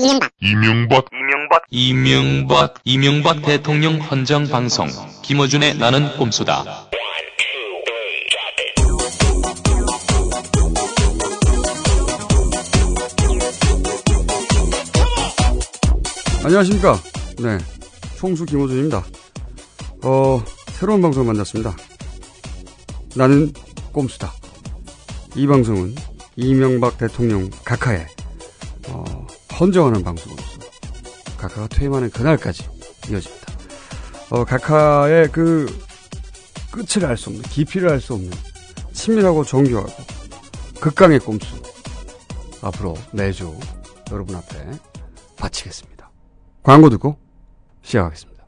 이명박 이명박 이명박 이명박 이명박 대통령 헌정 방송 김어준의 나는 꼼수다. 안녕하십니까. 네. 총수 김호준입니다. 어, 새로운 방송 만났습니다. 나는 꼼수다. 이 방송은 이명박 대통령 각하에, 어, 헌정하는 방송으로서 각하가 퇴임하는 그날까지 이어집니다. 어, 각하의 그 끝을 알 수 없는, 깊이를 알 수 없는 친밀하고 정교하고 극강의 꼼수. 앞으로 매주 여러분 앞에 바치겠습니다. 광고 듣고 시작하겠습니다.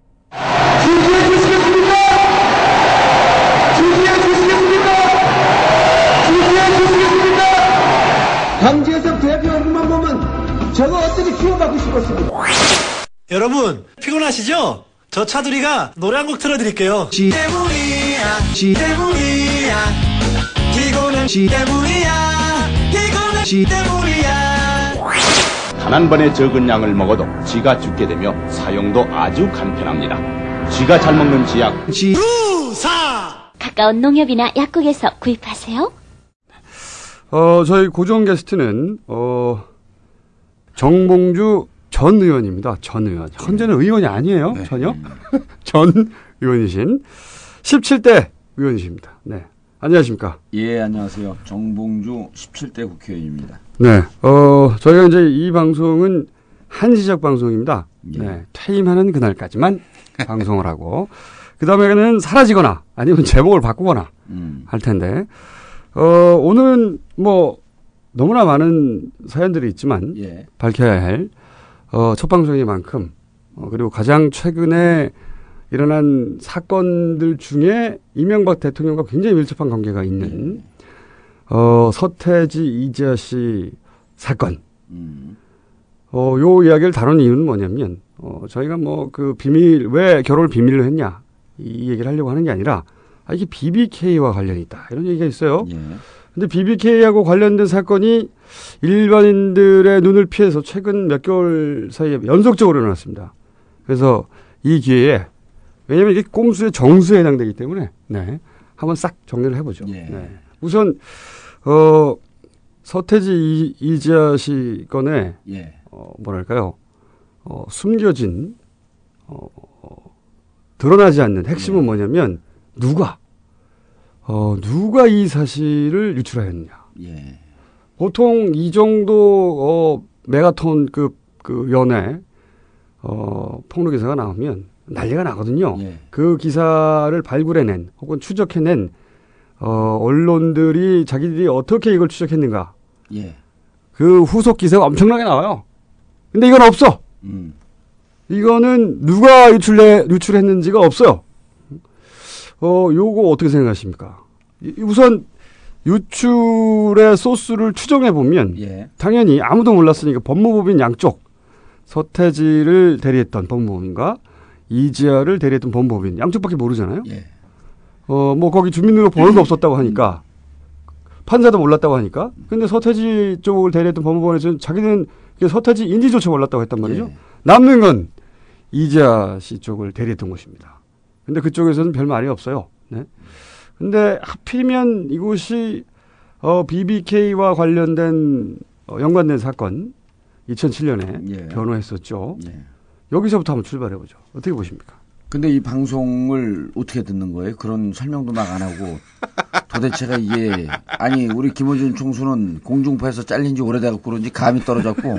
강재석 대표 저거 어떻게 키워받고 싶었습니다. 여러분 피곤하시죠? 저 차두리가 노래 한 곡 틀어드릴게요. 지 때문이야, 지 때문이야. 피곤한 지 때문이야, 피곤한 지 때문이야. 단 한 번의 적은 양을 먹어도 쥐가 죽게 되며 사용도 아주 간편합니다. 쥐가 잘 먹는 지약 주사. 가까운 농협이나 약국에서 구입하세요. 어, 저희 고정 게스트는, 어, 정봉주 전 의원입니다. 전 의원. 현재는 의원이 아니에요. 전혀. 전 의원이신 17대 의원이십니다. 네. 안녕하십니까. 예, 안녕하세요. 정봉주 17대 국회의원입니다. 네. 어, 저희가 이제 이 방송은 한시적 방송입니다. 네. 퇴임하는 그날까지만 방송을 하고, 그 다음에는 사라지거나 아니면 제목을 바꾸거나 음. 할 텐데, 어, 오늘은 뭐, 너무나 많은 사연들이 있지만, 예. 밝혀야 할, 어, 첫 방송인 만큼, 어, 그리고 가장 최근에 일어난 사건들 중에 이명박 대통령과 굉장히 밀접한 관계가 있는, 어, 서태지 이지아 씨 사건. 음. 어, 요 이야기를 다루는 이유는 뭐냐면, 어, 저희가 뭐 그 비밀, 왜 결혼을 비밀로 했냐, 이 얘기를 하려고 하는 게 아니라, 아, 이게 BBK와 관련이 있다. 이런 얘기가 있어요. 예. 근데 BBK하고 관련된 사건이 일반인들의 눈을 피해서 최근 몇 개월 사이에 연속적으로 일어났습니다. 그래서 이 기회에, 왜냐면 이게 꼼수의 정수에 해당되기 때문에, 네. 한번 싹 정리를 해보죠. 예. 네. 우선, 어, 서태지 이- 이지아 씨 건에, 예. 어, 뭐랄까요, 어, 숨겨진, 어, 어, 드러나지 않는 핵심은 뭐냐면, 누가, 어, 누가 이 사실을 유출하였느냐. 예. 보통 이 정도, 어, 메가톤급 그 연애, 어, 폭로 기사가 나오면 난리가 나거든요. 예. 그 기사를 발굴해낸 혹은 추적해낸, 어, 언론들이 자기들이 어떻게 이걸 추적했는가. 예. 그 후속 기사가 엄청나게 나와요. 근데 이건 없어. 음. 이거는 누가 유출해, 유출했는지가 없어요. 어, 요거 어떻게 생각하십니까? 이- 우선 유출의 소스를 추정해 보면 예. 당연히 아무도 몰랐으니까 법무법인 양쪽 서태지를 대리했던 법무법인과 이지아를 대리했던 법무법인 양쪽밖에 모르잖아요. 예. 어, 뭐 거기 주민등록 번호도 없었다고 하니까 판사도 몰랐다고 하니까 근데 서태지 쪽을 대리했던 법무법원에서는 자기는 서태지 인지조차 몰랐다고 했단 말이죠. 예. 남는 건 이지아 씨 쪽을 대리했던 것입니다. 근데 그쪽에서는 별 말이 없어요. 네. 근데 하필이면 이곳이 어, BBK와 관련된 어, 연관된 사건 2007년에 예. 변호했었죠. 예. 여기서부터 한번 출발해 보죠. 어떻게 보십니까? 근데 이 방송을 어떻게 듣는 거예요? 그런 설명도 막 안 하고 도대체가 이게 아니 우리 김원준 총수는 공중파에서 잘린 지 오래돼갖고 그런지 감이 떨어졌고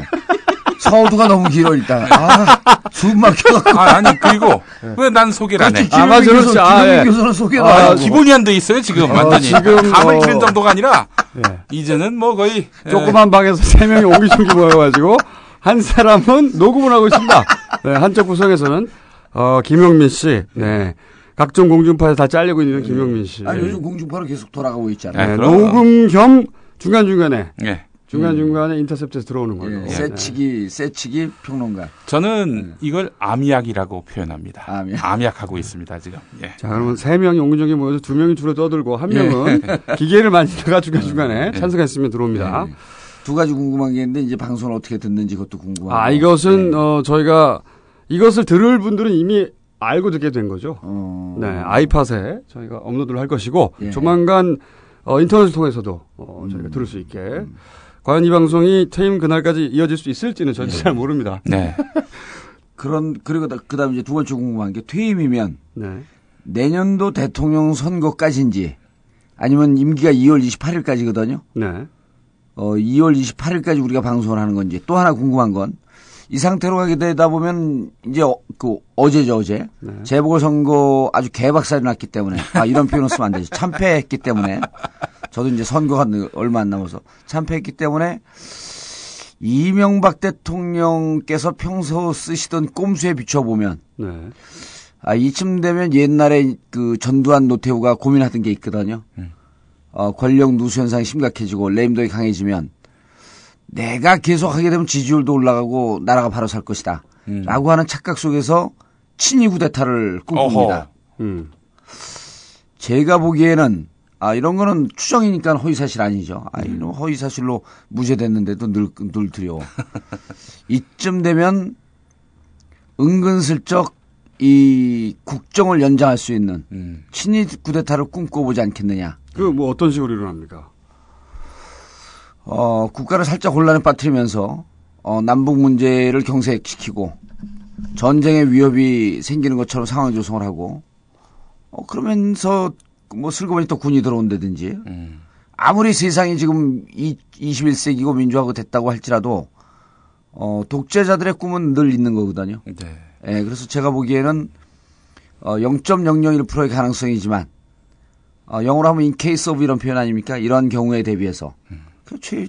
서두가 너무 길어 일단 아 숨 막혀갖고 아, 아니 그리고 왜 난 소개를 안 해? 아, 맞아. 교수, 아, 김영민 예. 교수는 소개도 아, 안 하고 기본이 안 돼 있어요 지금 완전히 지금, 감을 어, 치는 정도가 아니라 예. 이제는 뭐 거의 조그만 방에서 세 명이 옹기종기 모여가지고 한 사람은 녹음을 하고 있습니다. 네, 한쪽 구성에서는 어, 김영민 씨, 네, 각종 공중파에서 다 잘리고 있는 김영민 씨. 아니 요즘 공중파로 계속 돌아가고 있잖아요. 네. 녹음 겸 중간 중간에 에, 예. 중간 중간에 인터셉트에서 들어오는 걸로. 예, 네. 세치기 세치기 평론가 저는 이걸 암약이라고 표현합니다. 암약. 암약하고 있습니다 지금. 예. 자, 그러면 세 명이 옹기종기 모여서 두 명이 주로 떠들고 한 명은 기계를 만지다가 중간 중간에 찬성했으면 들어옵니다. 두 가지 궁금한 게 있는데 이제 방송을 어떻게 듣는지 그것도 궁금하고. 아, 이것은 네. 어 저희가 이것을 들을 분들은 이미 알고 듣게 된 거죠. 어. 네, 아이팟에 저희가 업로드를 할 것이고 예. 조만간 어, 인터넷을 통해서도 어, 저희가 음. 들을 수 있게. 과연 이 방송이 퇴임 그날까지 이어질 수 있을지는 저는 잘 모릅니다. 네. 그런 그리고 그 다음 이제 두 번째 궁금한 게 퇴임이면 네. 내년도 대통령 선거까지인지 아니면 임기가 2월 28일까지거든요. 네. 어, 2월 28일까지 우리가 방송을 하는 건지 또 하나 궁금한 건 이 상태로 가게 되다 보면 이제 어, 그 어제죠 어제 네. 재보궐 선거 아주 개박살이 났기 때문에 아 이런 표현을 쓰면 안 되지 참패했기 때문에 저도 이제 선거가 얼마 안 남아서 참패했기 때문에 이명박 대통령께서 평소 쓰시던 꼼수에 비춰보면 네. 아, 이쯤 되면 옛날에 그 전두환 노태우가 고민하던 게 있거든요. 어, 권력 누수 현상이 심각해지고 레임덕이 강해지면 내가 계속 하게 되면 지지율도 올라가고 나라가 바로 살 것이다. 음. 라고 하는 착각 속에서 친위 구데타를 꿈꿉니다. 음. 제가 보기에는 아 이런 거는 추정이니까 허위사실 아니죠. 아 이런 허위사실로 무죄됐는데도 늘, 늘 두려워. 이쯤 되면 은근슬쩍 이 국정을 연장할 수 있는 음. 친위 구데타를 꿈꿔보지 않겠느냐. 그 뭐 어떤 식으로 일어납니까? 어, 국가를 살짝 혼란에 빠뜨리면서 어, 남북 문제를 경색시키고 전쟁의 위협이 생기는 것처럼 상황 조성을 하고 어, 그러면서 뭐 슬그머니 또 군이 들어온다든지 음. 아무리 세상이 지금 이, 21세기고 민주화가 됐다고 할지라도 어, 독재자들의 꿈은 늘 있는 거거든요. 네. 예, 그래서 제가 보기에는 어, 0.001%의 가능성이지만 어, 영어로 하면 in case of 이런 표현 아닙니까? 이런 경우에 대비해서 그 최,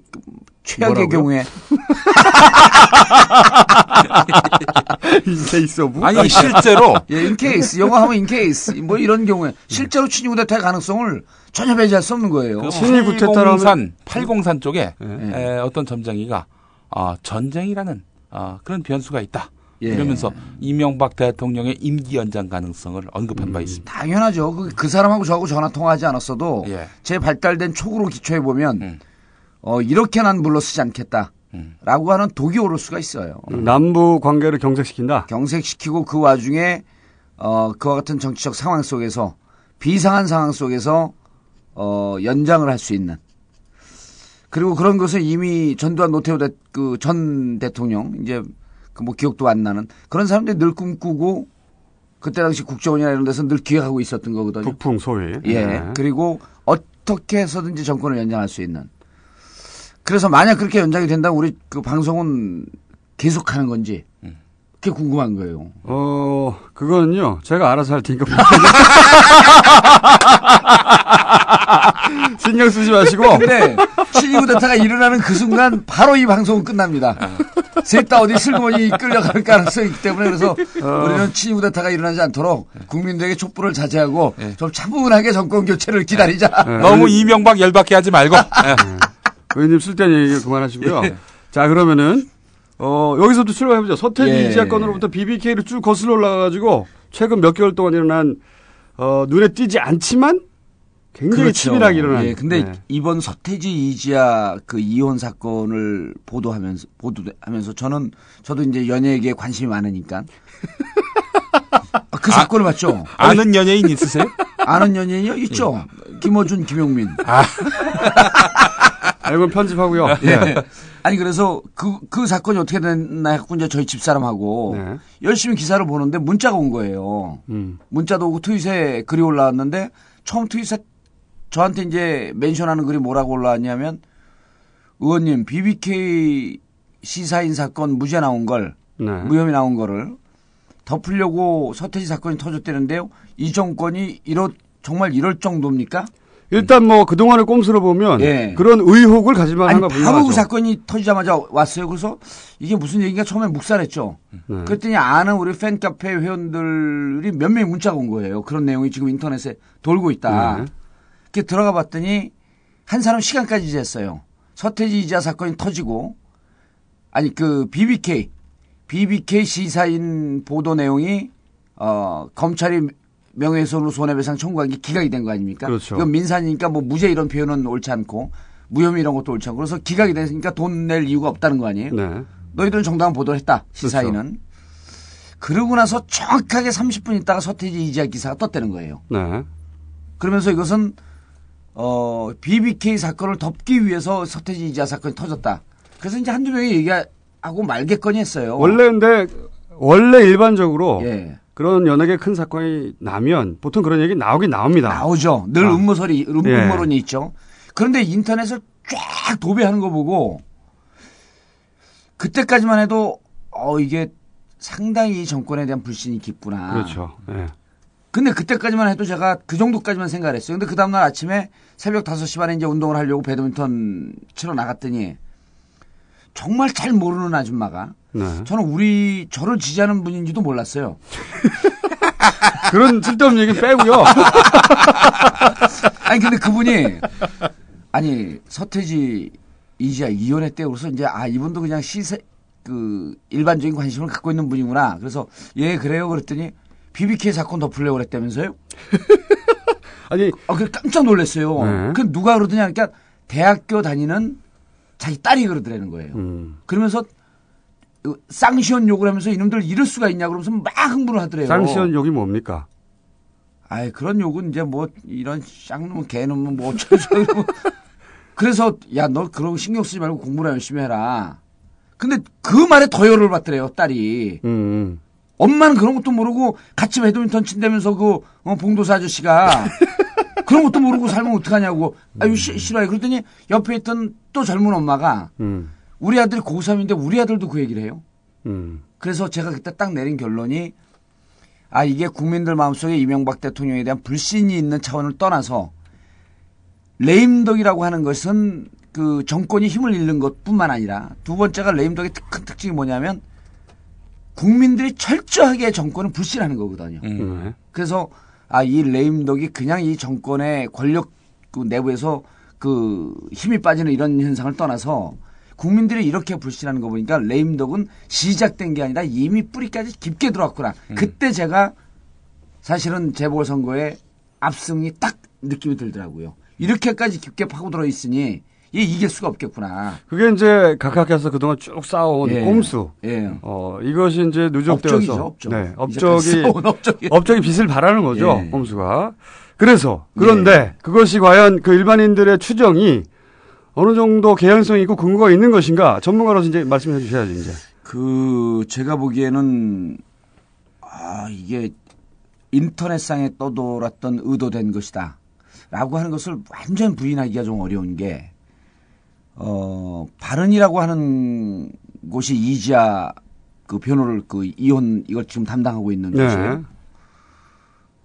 최악의 뭐라고요? 경우에 in case of? 아니 실제로 예, case 영어 하면 case 뭐 이런 경우에 실제로 친위 구데타의 가능성을 전혀 배제할 수 없는 거예요. 그 친위 구테타라면- 803, 803 쪽에 네. 에, 어떤 점장이가 아, 전쟁이라는 아, 그런 변수가 있다. 예. 이러면서 이명박 대통령의 임기 연장 가능성을 언급한 바 있습니다. 당연하죠. 그, 그 사람하고 저하고 전화 통화하지 않았어도 예. 제 발달된 촉으로 기초해 보면 음. 어, 이렇게 난 물러서지 않겠다. 음. 라고 하는 독이 오를 수가 있어요. 남부 관계를 경색시킨다. 경색시키고 그 와중에 어, 그와 같은 정치적 상황 속에서 비상한 상황 속에서 어, 연장을 할 수 있는 그리고 그런 것을 이미 전두환 노태우 그 전 대통령 이제 그 뭐 기억도 안 나는 그런 사람들이 늘 꿈꾸고 그때 당시 국정원이나 이런 데서 늘 기획하고 있었던 거거든요. 북풍 소위. 예. 네. 그리고 어떻게 해서든지 정권을 연장할 수 있는. 그래서 만약 그렇게 연장이 된다면 우리 그 방송은 계속 하는 건지 그게 궁금한 거예요. 어, 그거는요, 제가 알아서 할 테니까. 신경 쓰지 마시고. 근데 친이구데타가 일어나는 그 순간 바로 이 방송은 끝납니다. 셋 다 어디 슬그머니 끌려갈 가능성이 있기 때문에 그래서 우리는 친이구데타가 일어나지 않도록 국민들에게 촛불을 자제하고 좀 차분하게 정권 교체를 기다리자. 너무 이명박 열받게 하지 말고. 예. 의원님 쓸데없는 얘기 그만하시고요. 자, 그러면은, 어, 여기서부터 출발해보죠. 서태지 예. 이지아 건으로부터 BBK를 쭉 거슬러 올라가가지고, 최근 몇 개월 동안 일어난, 어, 눈에 띄지 않지만, 굉장히 치밀하게 일어난. 예, 근데 네. 이번 서태지 이지아 그 이혼 사건을 보도하면서 보도하면서 저는 저도 이제 연예계에 관심이 많으니까 아, 그 사건을 봤죠. 아는 연예인 있으세요? 아는 연예인이요 있죠. 김어준, 김용민. 알고 편집하고요. 예. 아니 그래서 그 그 사건이 어떻게 됐나 했고 이제 저희 집사람하고 네. 열심히 기사를 보는데 문자가 온 거예요. 음. 문자도 오고 트윗에 글이 올라왔는데 처음 트윗에 저한테 이제 멘션하는 글이 뭐라고 올라왔냐면 의원님 BBK 시사인 사건 무죄 나온 걸 네. 무혐의 나온 거를 덮으려고 서태지 사건이 터졌다는데요. 이 정권이 이러 정말 이럴 정도입니까? 일단 뭐, 그동안의 꼼수로 보면, 예. 그런 의혹을 가질 아니 만한 거 바로 그 분명하죠. 사건이 터지자마자 왔어요. 그래서 이게 무슨 얘기인가 처음에 묵살했죠. 네. 그랬더니 아는 우리 팬카페 회원들이 몇 명이 문자가 온 거예요. 그런 내용이 지금 인터넷에 돌고 있다. 네. 이렇게 들어가 봤더니 한 사람 시간까지 쟀어요. 서태지 이자 사건이 터지고 아니 그 BBK BBK 시사인 보도 내용이 어 검찰이 명예훼손으로 손해배상 청구한 게 기각이 된 거 아닙니까? 그렇죠. 이건 민산이니까 뭐 무죄 이런 표현은 옳지 않고 무혐의 이런 것도 옳지 않고 그래서 기각이 됐으니까 돈 낼 이유가 없다는 거 아니에요? 네. 너희들은 정당한 보도를 했다. 시사인은. 그러고 나서 정확하게 30분 있다가 서태지 이지아 기사가 떴다는 거예요. 네. 그러면서 이것은 어 BBK 사건을 덮기 위해서 서태지 이지아 사건이 터졌다. 그래서 이제 한두 명이 얘기하고 말겠거니 했어요. 원래 근데 원래 일반적으로 예. 그런 연예계 큰 사건이 나면 보통 그런 얘기 나오긴 나옵니다. 나오죠. 늘 아. 음모설이 음, 예. 음모론이 있죠. 그런데 인터넷을 쫙 도배하는 거 보고 그때까지만 해도 어 이게 상당히 이 정권에 대한 불신이 깊구나. 그렇죠. 예. 근데 그때까지만 해도 제가 그 정도까지만 생각을 했어요. 근데 그 다음날 아침에 새벽 5시 반에 이제 운동을 하려고 배드민턴 치러 나갔더니 정말 잘 모르는 아줌마가 네. 저는 우리 저를 지지하는 분인지도 몰랐어요. 그런 쓸데없는 얘기 빼고요. 아니 근데 그분이 아니 서태지 이지아 이혼회 때 그래서 이제 아 이분도 그냥 시세 그 일반적인 관심을 갖고 있는 분이구나. 그래서 예 그래요 그랬더니 BBK 사건 덮으려고 그랬다면서요? 아니 아, 그 깜짝 놀랐어요. 네. 그 누가 그러더냐 그러니까 대학교 다니는 자기 딸이 그러더라는 거예요. 음. 그러면서 그 쌍시원 욕을 하면서 이놈들 이럴 수가 있냐 그러면서 막 흥분을 하더래요. 쌍시원 욕이 뭡니까? 아이 그런 욕은 이제 뭐 이런 쌍놈은 개놈은 뭐 어쩌고 그래서 야 너 그런 거 신경 쓰지 말고 공부나 열심히 해라. 근데 그 말에 더 열을 받더래요 딸이. 음, 음. 엄마는 그런 것도 모르고 같이 배드민턴 친다면서 그 어, 봉도사 아저씨가 그런 것도 모르고 살면 어떡하냐고 아유 시- 싫어요. 그랬더니 옆에 있던 또 젊은 엄마가 음. 우리 아들이 고3인데 우리 아들도 그 얘기를 해요. 음. 그래서 제가 그때 딱 내린 결론이 아 이게 국민들 마음속에 이명박 대통령에 대한 불신이 있는 차원을 떠나서 레임덕이라고 하는 것은 그 정권이 힘을 잃는 것 뿐만 아니라 두 번째가 레임덕의 특- 큰 특징이 뭐냐면 국민들이 철저하게 정권을 불신하는 거거든요. 음. 네. 그래서 아 이 레임덕이 그냥 이 정권의 권력 그 내부에서 그 힘이 빠지는 이런 현상을 떠나서 국민들이 이렇게 불신하는 거 보니까 레임덕은 시작된 게 아니라 이미 뿌리까지 깊게 들어왔구나. 그때 제가 사실은 재보궐선거에 압승이 딱 느낌이 들더라고요. 이렇게까지 깊게 파고들어 있으니 이 이길 수가 없겠구나. 그게 이제 각하께서 그동안 쭉 쌓아온 예. 꼼수. 예. 어, 이것이 이제 누적되어서 업적이죠, 업적. 네, 업적이 업적이. 업적이 빛을 발하는 거죠. 예. 꼼수가. 그래서 그런데 그것이 과연 그 일반인들의 추정이 어느 정도 개연성이 있고 근거가 있는 것인가 전문가로서 이제 말씀해 주셔야죠, 이제. 그 제가 보기에는 아 이게 인터넷상에 떠돌았던 의도된 것이다. 라고 하는 것을 완전 부인하기가 좀 어려운 게, 어, 바른이라고 하는 곳이 이지아 그 변호를 그 이혼 이걸 지금 담당하고 있는 네. 곳이에요.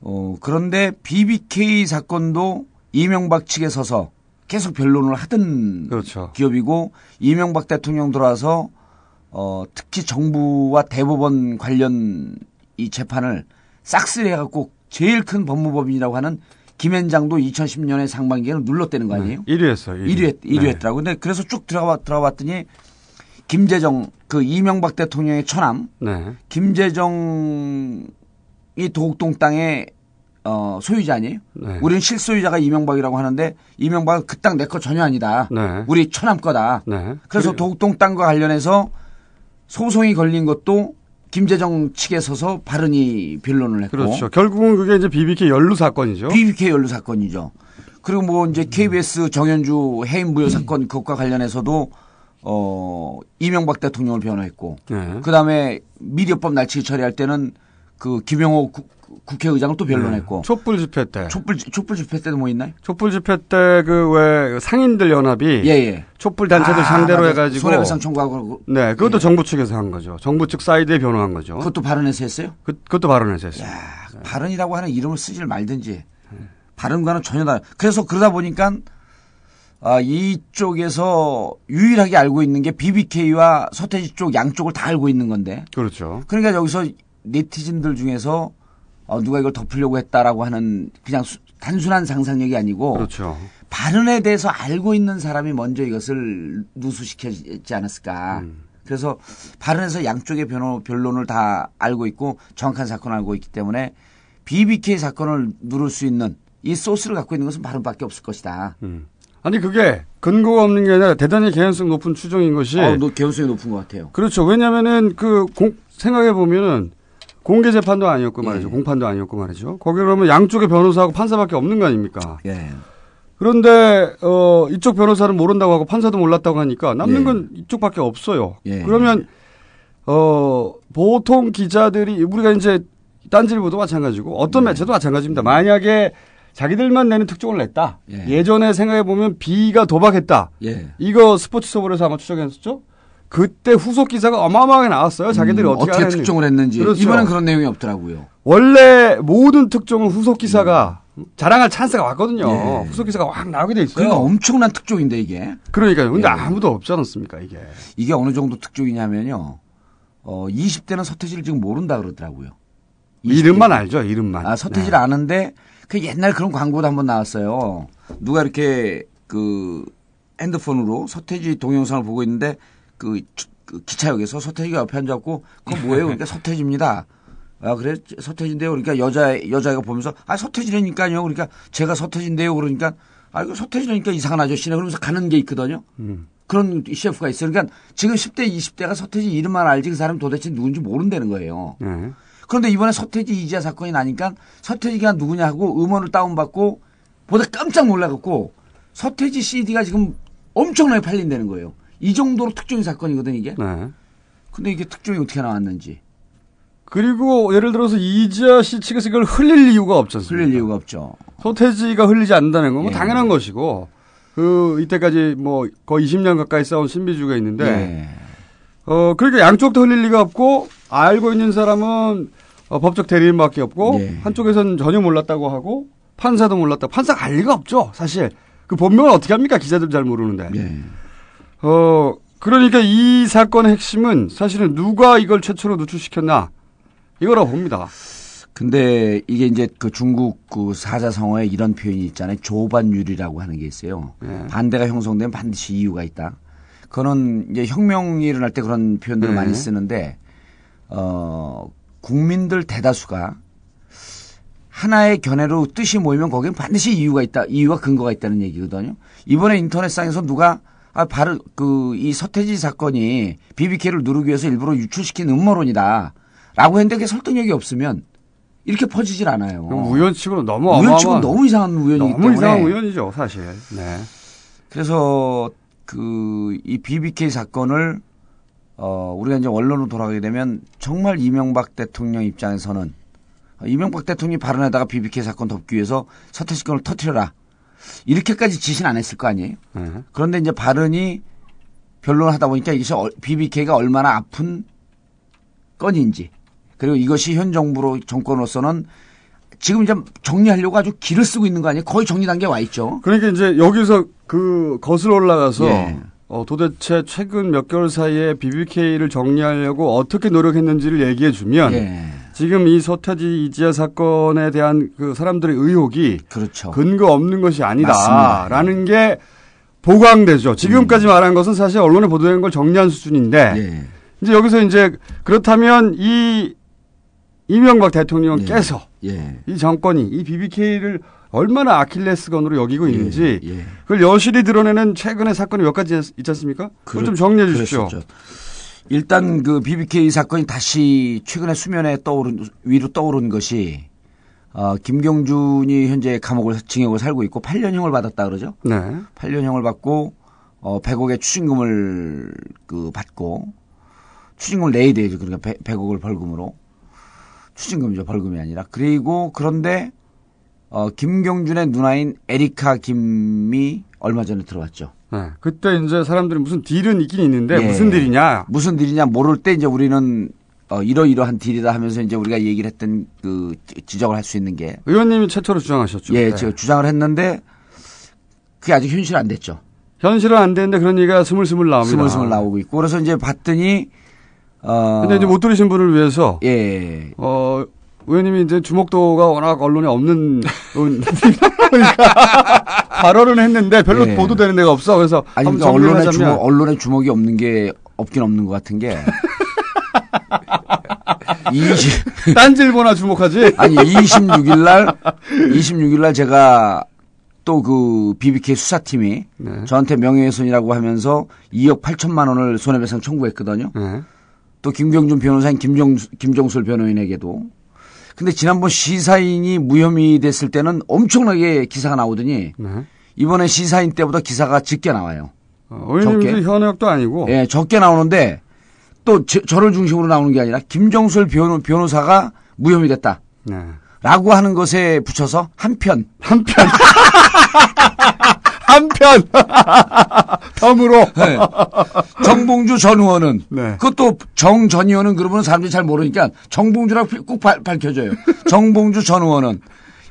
어, 그런데 BBK 사건도 이명박 측에 서서 계속 변론을 하던 그렇죠. 기업이고 이명박 대통령 들어와서 어, 특히 정부와 대법원 관련 이 재판을 싹쓸이 해갖고 제일 큰 법무법인이라고 하는 김현장도 2010년에 상반기에는 눌렀다는 거 아니에요? 1위 했어요. 1위, 했, 1위 네. 했더라고. 근데 그래서 쭉 들어가, 들어봤더니 김재정, 그 이명박 대통령의 처남, 네. 김재정이 도곡동 땅의 어, 소유자 아니에요? 네. 우리는 실소유자가 이명박이라고 하는데 이명박은 그 땅 내 거 전혀 아니다. 네. 우리 처남 거다. 네. 그래서 그리고- 도곡동 땅과 관련해서 소송이 걸린 것도 김재정 측에 서서 발언이 변론을 했고 그렇죠. 결국은 그게 이제 BBK 연루 사건이죠. BBK 연루 사건이죠. 그리고 뭐 이제 KBS 정현주 해임 부여 사건 그것과 관련해서도 어 이명박 대통령을 변호했고 네. 그다음에 미디어법 날치기 처리할 때는 그 김영호 국- 국회의장을 또 변론했고 촛불 집회 때. 촛불 촛불 집회 때도 뭐 있나요? 촛불 집회 때 그 왜 상인들 연합이 예 예. 촛불 단체들 상대로 맞아. 해가지고 손해배상 청구하고 네, 그것도 예. 정부 측에서 한 거죠. 정부 측 사이드에 변호한 거죠. 그것도 발언해서 했어요? 그, 그것도 발언해서 했어요. 야, 발언이라고 하는 이름을 쓰질 말든지 발언과는 전혀 다르. 그래서 그러다 보니까 아, 이쪽에서 유일하게 알고 있는 게 BBK와 서태지 쪽 양쪽을 다 알고 있는 건데. 그렇죠. 그러니까 여기서 네티즌들 중에서 어, 누가 이걸 덮으려고 했다라고 하는 그냥 수- 단순한 상상력이 아니고 그렇죠. 발언에 대해서 알고 있는 사람이 먼저 이것을 누수시켰지 않았을까. 음. 그래서 발언에서 양쪽의 변호, 변론을 다 알고 있고 정확한 사건을 알고 있기 때문에 BBK 사건을 누를 수 있는 이 소스를 갖고 있는 것은 발언밖에 없을 것이다. 음. 아니 그게 근거가 없는 게 아니라 대단히 개연성 높은 추정인 것이 어, 너 개연성이 높은 것 같아요. 그렇죠. 왜냐면은 그 생각해 보면은 공개 재판도 아니었고 말이죠. 예. 공판도 아니었고 말이죠. 거기 그러면 양쪽의 변호사하고 판사밖에 없는 거 아닙니까? 예. 그런데 어 이쪽 변호사는 모른다고 하고 판사도 몰랐다고 하니까 남는 예. 건 이쪽밖에 없어요. 예. 그러면 어 보통 기자들이 우리가 이제 딴지일보도 마찬가지고 어떤 네. 매체도 마찬가지입니다. 만약에 자기들만 내는 특종을 냈다. 예. 전에 생각해 보면 B가 도박했다. 예. 이거 스포츠 서버에서 아마 추적했었죠. 그때 후속 기사가 어마어마하게 나왔어요. 자기들이 음, 어떻게, 어떻게. 특종을 했는지. 그렇죠. 이번엔 그런 내용이 없더라고요. 원래 모든 특종은 후속 기사가 자랑할 찬스가 왔거든요. 예. 후속 기사가 확 나오게 돼 있어요. 그러니까 엄청난 특종인데 이게. 그러니까요. 근데 예. 아무도 없지 않았습니까, 이게. 이게 어느 정도 특종이냐면요. 어, 20대는 서태지를 지금 모른다 그러더라고요. 20대. 이름만 알죠, 이름만. 아, 서태지를 아는데 그 옛날 그런 광고도 한번 나왔어요. 누가 이렇게 그 핸드폰으로 서태지 동영상을 보고 있는데 그, 주- 그 기차역에서 서태지가 옆에 앉았고 그건 뭐예요? 그러니까 서태지입니다. 아 그래 서태지인데요. 그러니까 여자 여자애가 보면서 아 서태지라니까요. 그러니까 제가 서태지인데요. 그러니까 아 이거 서태지라니까 이상한 아저씨네. 그러면서 가는 게 있거든요. 음. 그런 CF가 있어요. 그러니까 지금 10대 20대가 서태지 이름만 알지 그 사람이 도대체 누군지 모른다는 거예요. 네. 그런데 이번에 서태지 이지아 사건이 나니까 서태지가 누구냐 하고 음원을 다운받고 보다 깜짝 놀라갖고 서태지 CD가 지금 엄청나게 팔린다는 거예요. 이 정도로 특종인 사건이거든 이게. 네. 근데 이게 특종이 어떻게 나왔는지 그리고 예를 들어서 이지아 씨 측에서 이걸 흘릴 이유가 없지 않습니까? 흘릴 이유가 없죠. 서태지가 흘리지 않는다는 건뭐 예. 당연한 것이고, 그, 이때까지 뭐 거의 20년 가까이 싸운 신비주의가 있는데, 예. 어, 그러니까 양쪽도 흘릴 리가 없고, 알고 있는 사람은 어, 법적 대리인밖에 없고, 예. 한쪽에서는 전혀 몰랐다고 하고, 판사도 몰랐다. 판사가 알 리가 없죠, 사실. 그 본명을 어떻게 합니까? 기자들 잘 모르는데. 예. 어, 그러니까 이 사건의 핵심은 사실은 누가 이걸 최초로 노출시켰나? 이거라고 봅니다. 근데 이게 이제 그 중국 그 사자성어에 이런 표현이 있잖아요. 조반율이라고 하는 게 있어요. 예. 반대가 형성되면 반드시 이유가 있다. 그거는 이제 혁명이 일어날 때 그런 표현들을 네. 많이 쓰는데 어 국민들 대다수가 하나의 견해로 뜻이 모이면 거기는 반드시 이유가 있다. 이유와 근거가 있다는 얘기거든요. 이번에 인터넷상에서 누가 아 바로 그 이 서태지 사건이 BBK를 누르기 위해서 일부러 유출시킨 음모론이다. 라고 했는데 그게 설득력이 없으면 이렇게 퍼지질 않아요. 그럼 우연치고는 너무 우연치고 너무 이상한 우연이기 너무 때문에 이상한 우연이죠, 사실. 네. 그래서 그 이 BBK 사건을 어 우리가 이제 원론으로 돌아가게 되면 정말 이명박 대통령 입장에서는 이명박 대통령이 발언에다가 BBK 사건 덮기 위해서 서태지 건을 터트려라 이렇게까지 지시는 안 했을 거 아니에요. 네. 그런데 이제 발언이 변론하다 보니까 이것이 BBK가 얼마나 아픈 건인지 그리고 이것이 현 정부로 정권으로서는 지금 이제 정리하려고 아주 길을 쓰고 있는 거 아니에요? 거의 정리 단계에 와 있죠. 그러니까 이제 여기서 그 거슬러 올라가서 예. 어, 도대체 최근 몇 개월 사이에 BBK를 정리하려고 어떻게 노력했는지를 얘기해 주면 예. 지금 이 서태지 이지아 사건에 대한 그 사람들의 의혹이 그렇죠. 근거 없는 것이. 아니다라는 게 보강되죠. 지금까지 말한 것은 사실 언론에 보도된 걸 정리한 수준인데 예. 이제 여기서 이제 그렇다면 이 이명박 대통령께서 예. 이 정권이 이 BBK를 얼마나 아킬레스건으로 여기고 있는지 예. 그걸 여실히 드러내는 최근의 사건이 몇 가지 있지 않습니까? 그걸 좀 정리해 주십시오. 그랬었죠. 일단 그 BBK 사건이 다시 최근에 수면에 떠오른 위로 떠오른 것이 어, 김경준이 현재 감옥을 징역을 살고 있고 8년형을 받았다 그러죠. 네. 8년형을 받고 어 100억의 추징금을 그 받고 추징금을 내야 되죠. 그러니까 100, 100억을 벌금으로 추징금이죠. 벌금이 아니라. 그리고 그런데 어 김경준의 누나인 에리카 김이 얼마 전에 들어왔죠. 네. 그때 이제 사람들이 무슨 딜은 있긴 있는데 예. 무슨 딜이냐? 무슨 딜이냐 모를 때 이제 우리는 어 이러이러한 딜이다 하면서 이제 우리가 얘기를 했던 그 지- 지적을 할 수 있는 게 의원님이 최초로 주장하셨죠. 예, 네. 제가 주장을 했는데 그게 아직 현실 안 됐죠. 현실은 안 되는데 그런 얘기가 스물스물 나옵니다. 스물스물 나오고 있고 그래서 이제 봤더니 어 근데 이제 못 들으신 분을 위해서 예. 어 의원님이 이제 주목도가 워낙 언론에 없는 그러니까 발언을 했는데 별로 예. 보도되는 데가 없어. 그래서 아니 그러니까 언론에 주목 언론에 주목이 없는 게 없긴 없는 것 같은 게 20, 딴질보나 주목하지. 아니 26일 날 26일 날 제가 또 그 BBK 수사팀이 네. 저한테 명예훼손이라고 하면서 2억 8천만 원을 손해배상 청구했거든요. 네. 또 김경준 변호사인 김정, 김정술 변호인에게도. 근데 지난번 시사인이 무혐의 됐을 때는 엄청나게 기사가 나오더니 네. 이번에 시사인 때보다 기사가 적게 나와요. 어, 적게? 현역도 아니고. 예, 적게 나오는데 또 저, 저를 중심으로 나오는 게 아니라 김정술 변호, 변호사가 무혐의 됐다. 네. 라고 하는 것에 붙여서 한편 한편. 한편. 덤으로. 네. 정봉주 전 의원은 네. 그것도 정 전 의원은 그러면 사람들이 잘 모르니까 정봉주라고 꼭 발- 밝혀줘요. 정봉주 전 의원은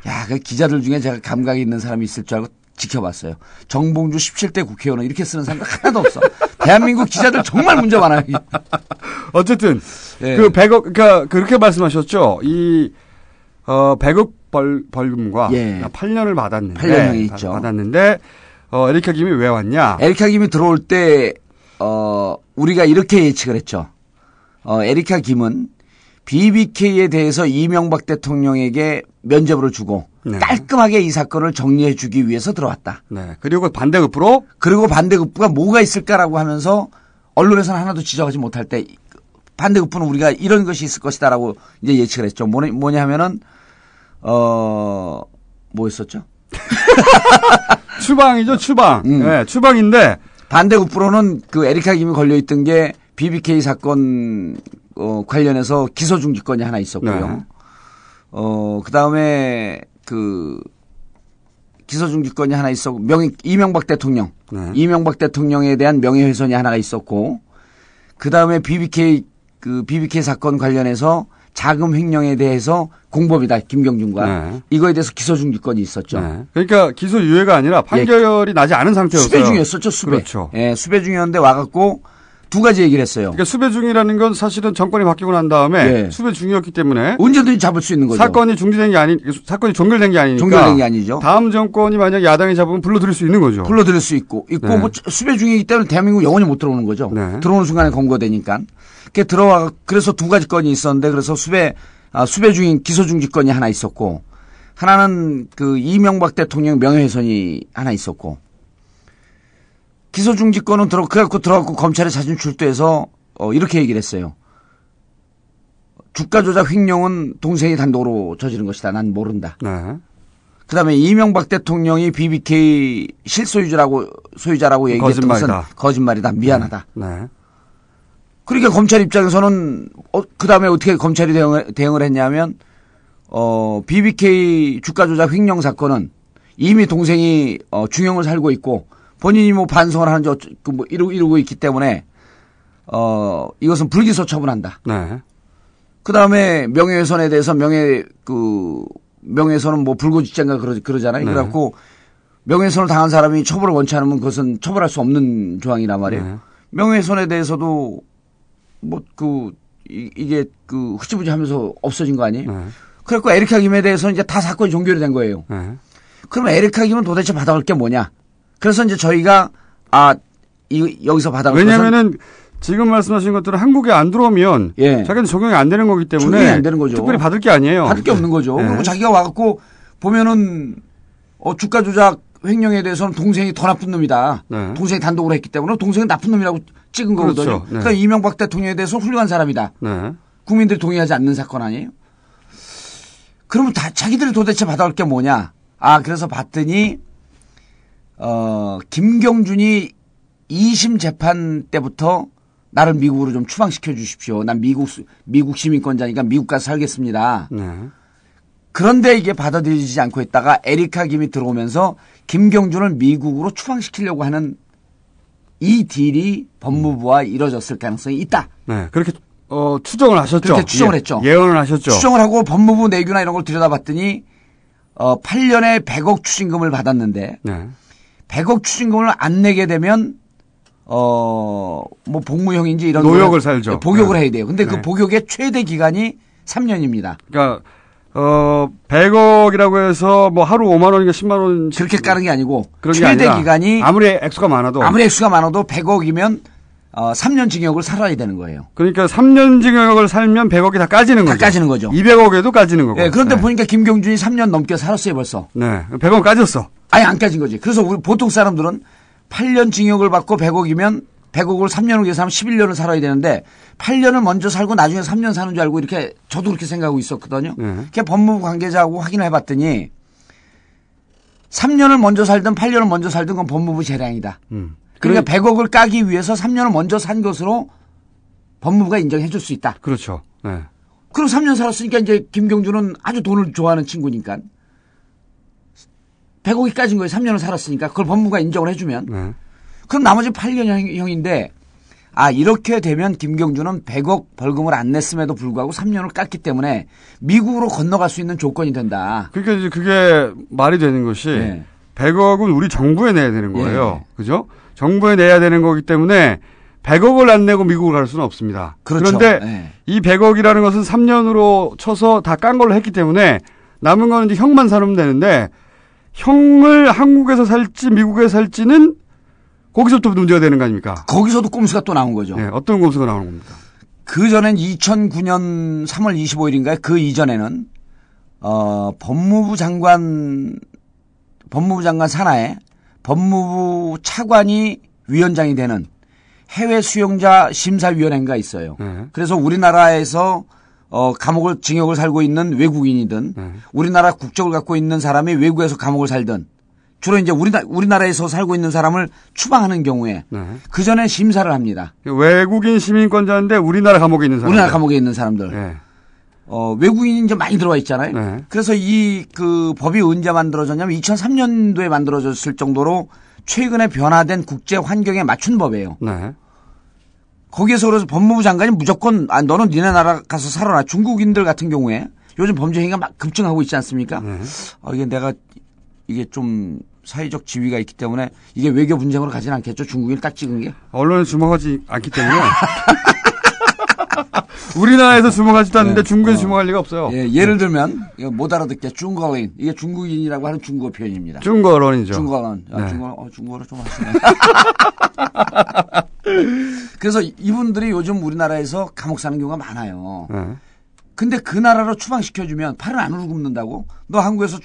야, 그 기자들 중에 제가 감각이 있는 사람이 있을 줄 알고 지켜봤어요. 정봉주 17대 국회의원은 이렇게 쓰는 사람들 하나도 없어. 대한민국 기자들 정말 문제 많아요. 어쨌든 예. 그 100억 그러니까 그렇게 말씀하셨죠. 이 어, 100억 벌 벌금과 예. 8년을 받았는데 8년이 있죠. 받았는데 어, 에리카 김이 왜 왔냐? 에리카 김이 들어올 때, 어, 우리가 이렇게 예측을 했죠. 어, 에리카 김은 BBK에 대해서 이명박 대통령에게 면죄부를 주고 네. 깔끔하게 이 사건을 정리해 주기 위해서 들어왔다. 네. 그리고 반대급부로 그리고 반대급부가 뭐가 있을까라고 하면서 언론에서는 하나도 지적하지 못할 때 반대급부는 우리가 이런 것이 있을 것이다라고 이제 예측을 했죠. 뭐냐, 뭐냐 하면은, 어, 뭐였었죠? 추방이죠, 추방. 음. 네, 추방인데 반대급부로는 그 에리카 김이 걸려 있던 게 BBK 사건 어, 관련해서 기소 중지권이 하나 있었고요. 네. 어, 그 다음에 그 기소 중지권이 하나 있었고, 명, 이명박 대통령. 네. 이명박 대통령에 대한 명예훼손이 하나가 있었고, 그 다음에 BBK, 그 BBK 사건 관련해서 자금 횡령에 대해서 공범이다, 김경준과. 네. 이거에 대해서 기소 중지권이 있었죠. 네. 그러니까 기소 유예가 아니라 판결이 나지 않은 상태였어요. 수배 중이었었죠, 수배. 그렇죠. 예, 수배 중이었는데 와갖고 두 가지 얘기를 했어요. 그러니까 수배 중이라는 건 사실은 정권이 바뀌고 난 다음에 예. 수배 중이었기 때문에 언제든지 잡을 수 있는 거죠. 사건이 중지된 게 아니 사건이 종결된 게 아니니까 종결된 게 아니죠. 다음 정권이 만약 야당이 잡으면 불러들일 수 있는 거죠. 불러들일 수 있고, 있고, 네. 뭐 수배 중이기 때문에 대한민국 영원히 못 들어오는 거죠. 네. 들어오는 순간에 검거되니까. 그게 들어와, 그래서 두 가지 건이 있었는데, 그래서 수배, 아, 수배 중인 기소 중지권이 하나 있었고, 하나는 그 이명박 대통령 명예훼손이 하나 있었고, 기소중지권은 들어, 그래갖고 들어갖고 검찰에 자진 출두해서, 어, 이렇게 얘기를 했어요. 주가 조작 횡령은 동생이 단독으로 저지른 것이다. 난 모른다. 네. 그 다음에 이명박 대통령이 BBK 실소유자라고 소유자라고 얘기했던 것은 거짓말이다. 거짓말이다. 미안하다. 네. 그러니까 검찰 입장에서는 어, 그 다음에 어떻게 검찰이 대응을, 대응을 했냐면 어 BBK 주가 조작 횡령 사건은 이미 동생이 어, 중형을 살고 있고 본인이 뭐 반성을 하는지 어쩌, 그뭐 이러고 이러고 있기 때문에 어 이것은 불기소 처분한다. 네. 그 다음에 명예훼손에 대해서 명예, 그, 명예훼손은 뭐 불구직자인가 그러, 그러잖아요. 네. 그래갖고 명예훼손을 당한 사람이 처벌을 원치 않으면 그것은 처벌할 수 없는 조항이란 말이에요. 네. 명예훼손에 대해서도 뭐 그, 이, 이게 그 흐지부지 하면서 없어진 거 아니에요? 네. 그래갖고 에리카 김에 대해서는 이제 다 사건이 종결이 된 거예요. 네. 그럼 에리카 김은 도대체 받아올 게 뭐냐? 그래서 이제 저희가 아, 이, 여기서 것은 왜냐면은 지금 말씀하신 것들은 한국에 안 들어오면 예. 자기는 적용이 안 되는 거기 때문에 적용이 안 되는 거죠. 특별히 받을 게 아니에요. 받을 게 없는 거죠. 네. 그리고 자기가 와갖고 보면은 어, 주가 조작 횡령에 대해서는 동생이 더 나쁜 놈이다. 네. 동생이 단독으로 했기 때문에 동생은 나쁜 놈이라고 찍은 그렇죠. 거거든요. 네. 그러니까 이명박 대통령에 대해서 훌륭한 사람이다. 네. 국민들이 동의하지 않는 사건 아니에요? 그러면 다 자기들이 도대체 받아올 게 뭐냐? 아 그래서 봤더니 어 김경준이 2심 재판 때부터 나를 미국으로 좀 추방시켜 주십시오. 난 미국 수- 미국 시민권자니까 미국 가서 살겠습니다. 네. 그런데 이게 받아들이지 않고 있다가 에리카 김이 들어오면서 김경준을 미국으로 추방시키려고 하는 이 딜이 법무부와 이뤄졌을 가능성이 있다. 네. 그렇게 어, 추정을 하셨죠. 그렇게 추정을 예. 했죠. 예언을 하셨죠. 추정을 하고 법무부 내규나 이런 걸 들여다봤더니 어 8년에 100억 추징금을 받았는데 네. 100억 추징금을 안 내게 되면 어 뭐 복무형인지 이런 노역을 살죠. 복역을 네. 해야 돼요. 근데 그 네. 복역의 최대 기간이 3년입니다. 그러니까 어 100억이라고 해서 뭐 하루 5만 원인가 10만 원 그렇게 까는 게 아니고 최대 기간이 아무리 액수가 많아도 아무리 액수가 많아도 100억이면 어, 3년 징역을 살아야 되는 거예요. 그러니까 3년 징역을 살면 100억이 다 까지는 다 거죠. 까지는 거죠. 200억에도 까지는 거고. 예, 그런데 네. 보니까 김경준이 3년 넘게 살았어요, 벌써. 네. 100억 까졌어. 아예 안 까진 거지. 그래서 우리 보통 사람들은 8년 징역을 받고 100억이면 100억을 3년을 위해서 하면 11년을 살아야 되는데 8년을 먼저 살고 나중에 3년 사는 줄 알고 이렇게 저도 그렇게 생각하고 있었거든요. 네. 그게 법무부 관계자하고 확인을 해봤더니 3년을 먼저 살든 8년을 먼저 살든 건 법무부 재량이다. 음. 그러니까 100억을 까기 위해서 3년을 먼저 산 것으로 법무부가 인정해 줄 수 있다. 그렇죠. 네. 그럼 3년 살았으니까 이제 김경준은 아주 돈을 좋아하는 친구니까 100억이 까진 거예요. 3년을 살았으니까 그걸 법무부가 인정을 해주면 네. 그럼 나머지 8년 형인데 아 이렇게 되면 김경준은 100억 벌금을 안 냈음에도 불구하고 3년을 깠기 때문에 미국으로 건너갈 수 있는 조건이 된다. 그러니까 이제 그게 말이 되는 것이 네. 100억은 우리 정부에 내야 되는 거예요. 예. 그죠? 정부에 내야 되는 거기 때문에 100억을 안 내고 미국을 갈 수는 없습니다. 그렇죠. 런데 예. 이 100억이라는 것은 3년으로 쳐서 다 깐 걸로 했기 때문에 남은 거는 이제 형만 사면 되는데 형을 한국에서 살지 미국에 살지는 거기서부터 문제가 되는 거 아닙니까? 거기서도 꼼수가 또 나온 거죠. 네, 어떤 공수가 나오는 겁니까? 그 전엔 2009년 3월 25일인가요? 그 이전에는 어 법무부 장관 법무부 장관 산하에 법무부 차관이 위원장이 되는 해외 수용자 심사위원회가 있어요. 네. 그래서 우리나라에서 어 감옥을 징역을 살고 있는 외국인이든 네. 우리나라 국적을 갖고 있는 사람이 외국에서 감옥을 살든 주로 이제 우리나, 우리나라에서 살고 있는 사람을 추방하는 경우에 네. 그 전에 심사를 합니다. 외국인 시민권자인데 우리나라 감옥에 있는 사람. 우리나라 감옥에 있는 사람들. 네. 어, 외국인이 이제 많이 들어와 있잖아요. 네. 그래서 이 그 법이 언제 만들어졌냐면 2003년도에 만들어졌을 정도로 최근에 변화된 국제 환경에 맞춘 법이에요. 네. 거기에서 그래서 법무부 장관이 무조건 아 너는 니네 나라 가서 살아라. 중국인들 같은 경우에 요즘 범죄 행위가 막 급증하고 있지 않습니까? 네. 어, 이게 내가 이게 좀 사회적 지위가 있기 때문에 이게 외교 분쟁으로 가진 않겠죠. 중국인을 딱 찍은 게. 언론에 주목하지 않기 때문에. 우리나라에서 주목하지도 않는데 중국에서 주목할 리가 없어요. 예, 예를 들면 이거 못 알아듣게 중국인 이게 중국인이라고 하는 중국어 표현입니다. 중국 언론이죠. 중국어는 아, 네. 중국어 어, 중국어를 좀 하시네. 그래서 이분들이 요즘 우리나라에서 감옥 사는 경우가 많아요. 네. 근데 그 나라로 추방시켜주면 팔은 안으로 굽는다고? 너 한국에서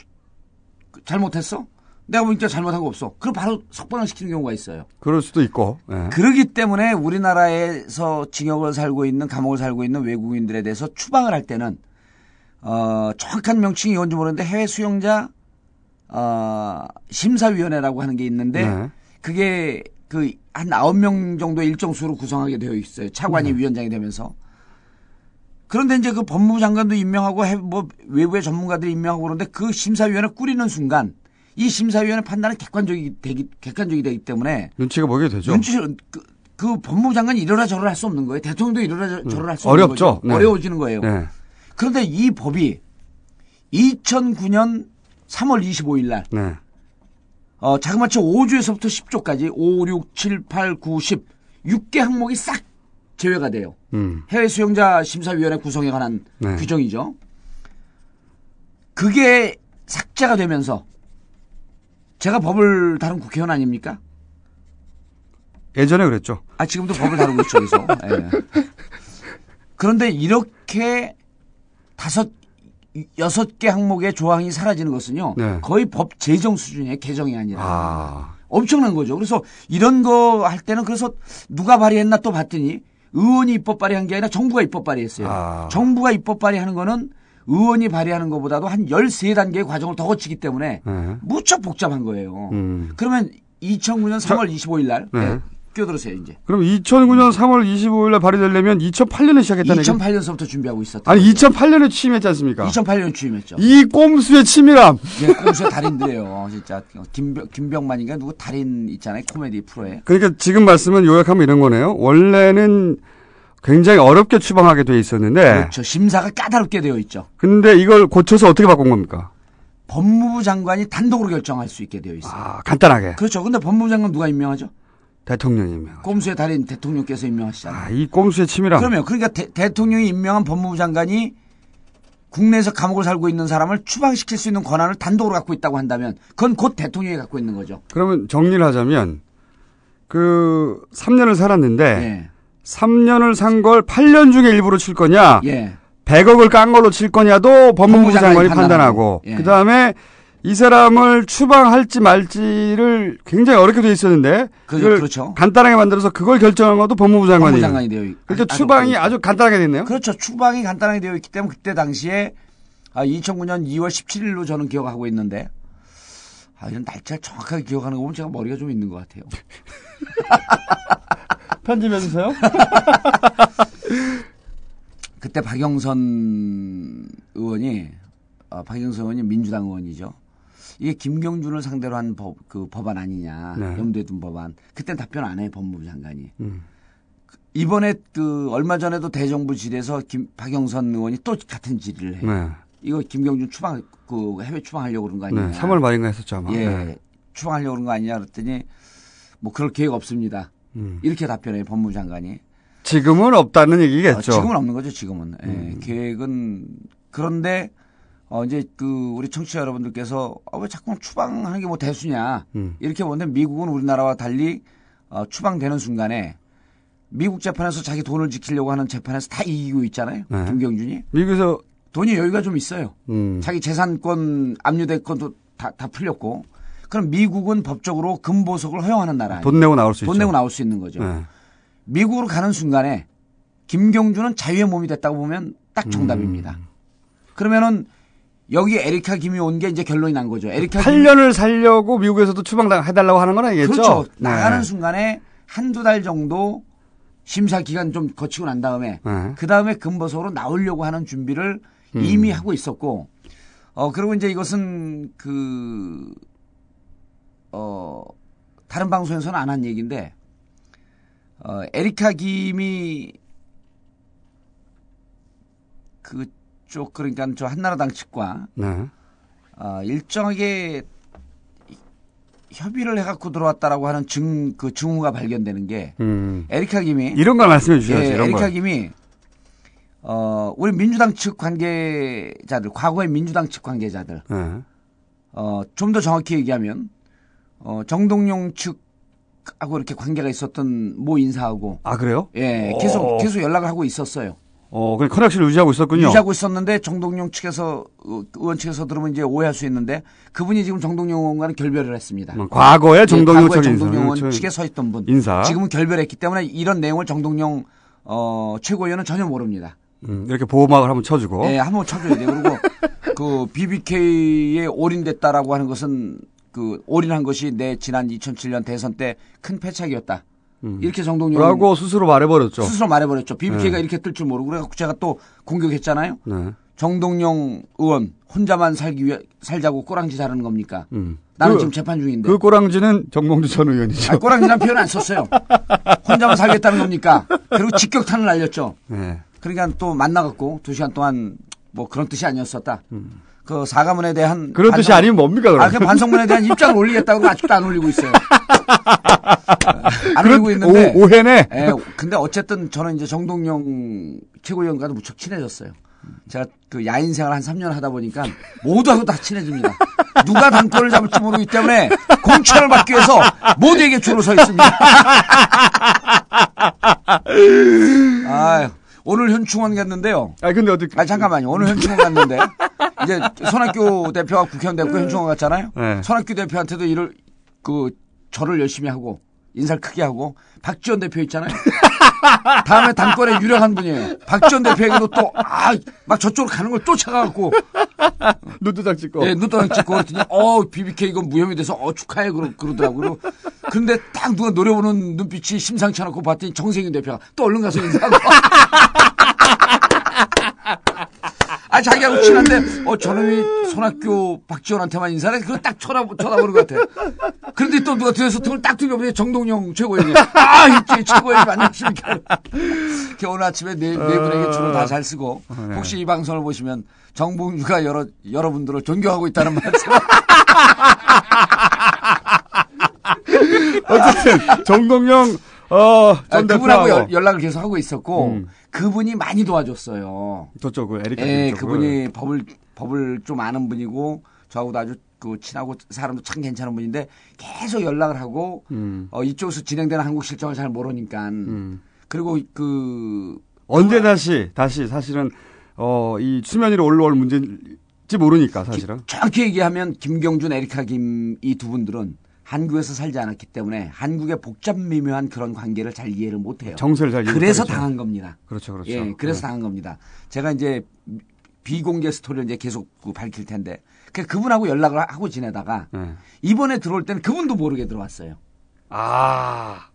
잘못했어? 내가 보니까 잘못한 거 없어. 그럼 바로 석방을 시키는 경우가 있어요. 그럴 수도 있고. 네. 그러기 때문에 우리나라에서 징역을 살고 있는 감옥을 살고 있는 외국인들에 대해서 추방을 할 때는 어, 정확한 명칭이 뭔지 모르는데 해외 수용자 어, 심사위원회라고 하는 게 있는데 네. 그게 그 한 아홉 명 정도 일정 수로 구성하게 되어 있어요. 차관이 네. 위원장이 되면서. 그런데 이제 그 법무부 장관도 임명하고 해- 뭐 외부의 전문가들이 임명하고 그러는데 그 심사위원회 꾸리는 순간 이 심사위원회 판단은 객관적이 되기 객관적이 되기 때문에 눈치가 보게 되죠. 눈치 그, 그 법무부 장관이 이러라 저러라 할 수 없는 거예요. 대통령도 이러라 저- 저러라 할 수 없는 음. 어렵죠. 거죠. 네. 어려워지는 거예요. 네. 그런데 이 법이 2009년 3월 25일 날 네. 어, 자그마치 5조에서부터 10조까지 5, 6, 7, 8, 9, 10 6개 항목이 싹 제외가 돼요. 음. 해외 수용자 심사위원회 구성에 관한 네. 규정이죠. 그게 삭제가 되면서 제가 법을 다룬 국회의원 아닙니까? 예전에 그랬죠. 아 지금도 법을 다루고 있죠, 그래서. 예. 그런데 이렇게 다섯 여섯 개 항목의 조항이 사라지는 것은요. 네. 거의 법 제정 수준의 개정이 아니라 아. 엄청난 거죠. 그래서 이런 거 할 때는 그래서 누가 발의했나 또 봤더니 의원이 입법 발의한 게 아니라 정부가 입법 발의했어요. 아. 정부가 입법 발의하는 거는 의원이 발의하는 것보다도 한 13단계의 과정을 더 거치기 때문에 네. 무척 복잡한 거예요. 음. 그러면 2009년 3월 25일 날 네. 네, 끼어들으세요, 이제. 그럼 2009년 3월 25일 날 발의되려면 2008년에 시작했다는 얘기 2008년서부터 준비하고 있었다. 아니 2008년에 취임했지 않습니까? 2008년 취임했죠. 이 꼼수의 치밀함. 예, 꼼수의 달인들이에요. 진짜 김병, 김병만인가 누구 달인 있잖아요. 코미디 프로에. 그러니까 지금 말씀은 요약하면 이런 거네요. 원래는 굉장히 어렵게 추방하게 돼 있었는데 그렇죠. 심사가 까다롭게 되어 있죠. 근데 이걸 고쳐서 어떻게 바꾼 겁니까? 법무부 장관이 단독으로 결정할 수 있게 되어 있어요. 아, 간단하게 그렇죠. 근데 법무부 장관 누가 임명하죠? 대통령이면. 꼼수의 달인 대통령께서 임명하시잖아요. 아, 이 꼼수의 치밀함. 그러면 그러니까 대, 통령이 임명한 법무부 장관이 국내에서 감옥을 살고 있는 사람을 추방시킬 수 있는 권한을 단독으로 갖고 있다고 한다면 그건 곧 대통령이 갖고 있는 거죠. 그러면 정리를 하자면 그 3년을 살았는데 예. 3년을 산 걸 8년 중에 일부러 칠 거냐, 예. 100억을 깐 걸로 칠 거냐도 법무부 장관이 판단하고. 예. 그 다음에 이 사람을 추방할지 말지를 굉장히 어렵게 돼 있었는데, 그- 그렇죠. 간단하게 만들어서 그걸 결정한 것도 법무부 장관이에요. 법무부 장관이 되어 있- 그러니까 아, 추방이 그렇죠. 아주 간단하게 됐네요. 그렇죠. 추방이 간단하게 되어 있기 때문에 그때 당시에 아, 2009년 2월 17일로 저는 기억하고 있는데 아, 이런 날짜를 정확하게 기억하는 거 보면 제가 머리가 좀 있는 것 같아요. 편집해 주세요. 그때 박영선 의원이 어, 박영선 의원이 민주당 의원이죠. 이게 김경준을 상대로 한 법, 그 법안 아니냐. 네. 염두에 둔 법안. 그땐 답변 안 해요, 법무부 장관이. 음. 이번에 그 얼마 전에도 대정부 질에서 김, 박영선 의원이 또 같은 질의를 해요. 네. 이거 김경준 추방, 그 해외 추방하려고 그런 거 네. 아니냐. 3월 말인가 했었죠, 아마. 예. 네. 추방하려고 그런 거 아니냐 그랬더니 뭐 그럴 계획 없습니다. 음. 이렇게 답변해요, 법무부 장관이. 지금은 없다는 얘기겠죠. 어, 지금은 없는 거죠, 지금은. 예, 음. 계획은 그런데 어 이제 그 우리 청취자 여러분들께서 아, 왜 자꾸 추방하는 게 뭐 대수냐 음. 이렇게 보는데 미국은 우리나라와 달리 어, 추방되는 순간에 미국 재판에서 자기 돈을 지키려고 하는 재판에서 다 이기고 있잖아요. 네. 김경준이 미국에서 돈이 여유가 좀 있어요. 음. 자기 재산권 압류됐건도 다, 다 풀렸고 그럼 미국은 법적으로 금보석을 허용하는 나라예요. 돈 내고 나올 수 돈 있죠. 내고 나올 수 있는 거죠. 네. 미국으로 가는 순간에 김경준은 자유의 몸이 됐다고 보면 딱 정답입니다. 음. 그러면은 여기 에리카 김이 온 게 이제 결론이 난 거죠. 에리카 김 8년을 살려고 미국에서도 추방 해달라고 하는 건 아니겠죠? 그렇죠. 네. 나가는 순간에 한두 달 정도 심사 기간 좀 거치고 난 다음에 네. 그 다음에 금보석으로 나오려고 하는 준비를 음. 이미 하고 있었고 어 그리고 이제 이것은 그 어, 다른 방송에서는 안 한 얘기인데, 어, 에리카 김이 그쪽, 그러니까 저 한나라당 측과, 네. 어, 일정하게 협의를 해갖고 들어왔다라고 하는 증, 그 증후가 발견되는 게, 음. 에리카 김이, 이런 걸 말씀해 주셔야죠. 예, 에리카 걸. 김이, 어, 우리 민주당 측 관계자들, 과거의 민주당 측 관계자들, 네. 어, 좀 더 정확히 얘기하면, 어, 정동용 측하고 이렇게 관계가 있었던 모 인사하고, 아 그래요? 예, 계속, 오. 계속 연락을 하고 있었어요. 어, 그냥 커넥션을 유지하고 있었군요. 유지하고 있었는데, 정동용 측에서, 어, 의원 측에서 들으면 이제 오해할 수 있는데, 그분이 지금 정동용 의원과는 결별을 했습니다. 음, 과거에 정동용 예. 정동용 의원 저- 측에 서 있던 분. 인사. 지금은 결별했기 때문에 이런 내용을 정동용, 어, 최고위원은 전혀 모릅니다. 음, 이렇게 보호막을 한번 쳐주고. 예, 한번 쳐줘야 돼요. 그리고 그 BBK에 올인됐다라고 하는 것은 그 올인한 것이 내 지난 2007년 대선 때 큰 패착이었다. 이렇게 정동영 라고 스스로 말해버렸죠. 스스로 말해버렸죠. BBK가 네. 이렇게 뜰 줄 모르고 그래갖고 제가 또 공격했잖아요. 네. 정동영 의원 혼자만 살기 위해 살자고 꼬랑지 자르는 겁니까? 음. 나는 그- 지금 재판 중인데. 그 꼬랑지는 정몽주 전 의원이죠. 아, 꼬랑지란 표현 안 썼어요. 혼자만 살겠다는 겁니까? 그리고 직격탄을 날렸죠. 네. 그러니까 또 만나갖고 두 시간 동안 뭐 그런 뜻이 아니었었다. 그 사과문에 대한 그런 뜻이 반성- 아니면 뭡니까, 그럼? 아, 그 반성문에 대한 입장을 올리겠다고 아직도 안 올리고 있어요. 안 올리고 있는데. 오, 오해네. 예, 근데 어쨌든 저는 이제 정동영 최고위원과도 무척 친해졌어요. 제가 그 야인 생활 한 3년 하다 보니까 모두하고 다 친해집니다. 누가 당권을 잡을지 모르기 때문에 공천을 받기 위해서 모두에게 줄을 서 있습니다. 아유, 오늘 현충원 갔는데요. 아 근데 어떻게? 아 잠깐만요. 오늘 현충원 갔는데 이제 손학규 대표가 국회의원 됐고 현충원 갔잖아요. 네. 손학규 대표한테도 일을 그 절을 열심히 하고 인사를 크게 하고 박지원 대표 있잖아요. 다음에 당권에 유력한 분이에요. 박지원 대표에게도 또 아 막 저쪽으로 가는 걸 쫓아가갖고 눈도장 찍고. 예, 눈도장 찍고 그랬더니 어 BBK 이건 무혐의 돼서 어 축하해 그러, 그러더라고요. 근데 딱 누가 노려보는 눈빛이 심상치 않고 봤더니 정세균 대표가 또 얼른 가서 인사하고. 아 자기하고 친한데 어 저놈이 손학규 박지원한테만 인사를 해? 그거 딱 쳐다 쳐다보는 것 같아. 그런데 또 누가 뒤에서 등을 딱 들려보니 정동영 최고위원이 아 이제 최고위원이. 이렇게 오늘 아침에 네, 네 분에게 줄을 다 잘 쓰고 혹시 이 방송을 보시면 정봉주가 여러 여러분들을 존경하고 있다는 말씀. 어쨌든 정동영 어, 아, 전 그분하고 연- 연락을 계속 하고 있었고 음. 그분이 많이 도와줬어요. 저쪽을 에리카 예, 쪽을. 그분이 법을 법을 좀 아는 분이고 저하고도 아주 그 친하고 사람도 참 괜찮은 분인데 계속 연락을 하고 음. 어, 이쪽에서 진행되는 한국 실정을 잘 모르니까 음. 그리고 그 언제 다시 다시 사실은 어, 이 수면 위로 올라올 문제인지 모르니까 사실은. 정확히 얘기하면 김경준, 에리카 김 이 두 분들은 한국에서 살지 않았기 때문에 한국의 복잡 미묘한 그런 관계를 잘 이해를 못해요. 정세를 잘 그래서 이해하죠. 당한 겁니다. 그렇죠, 그렇죠. 예, 그래서 네. 당한 겁니다. 제가 이제 비공개 스토리를 이제 계속 그 밝힐 텐데 그 그분하고 연락을 하고 지내다가 네. 이번에 들어올 때는 그분도 모르게 들어왔어요. 아,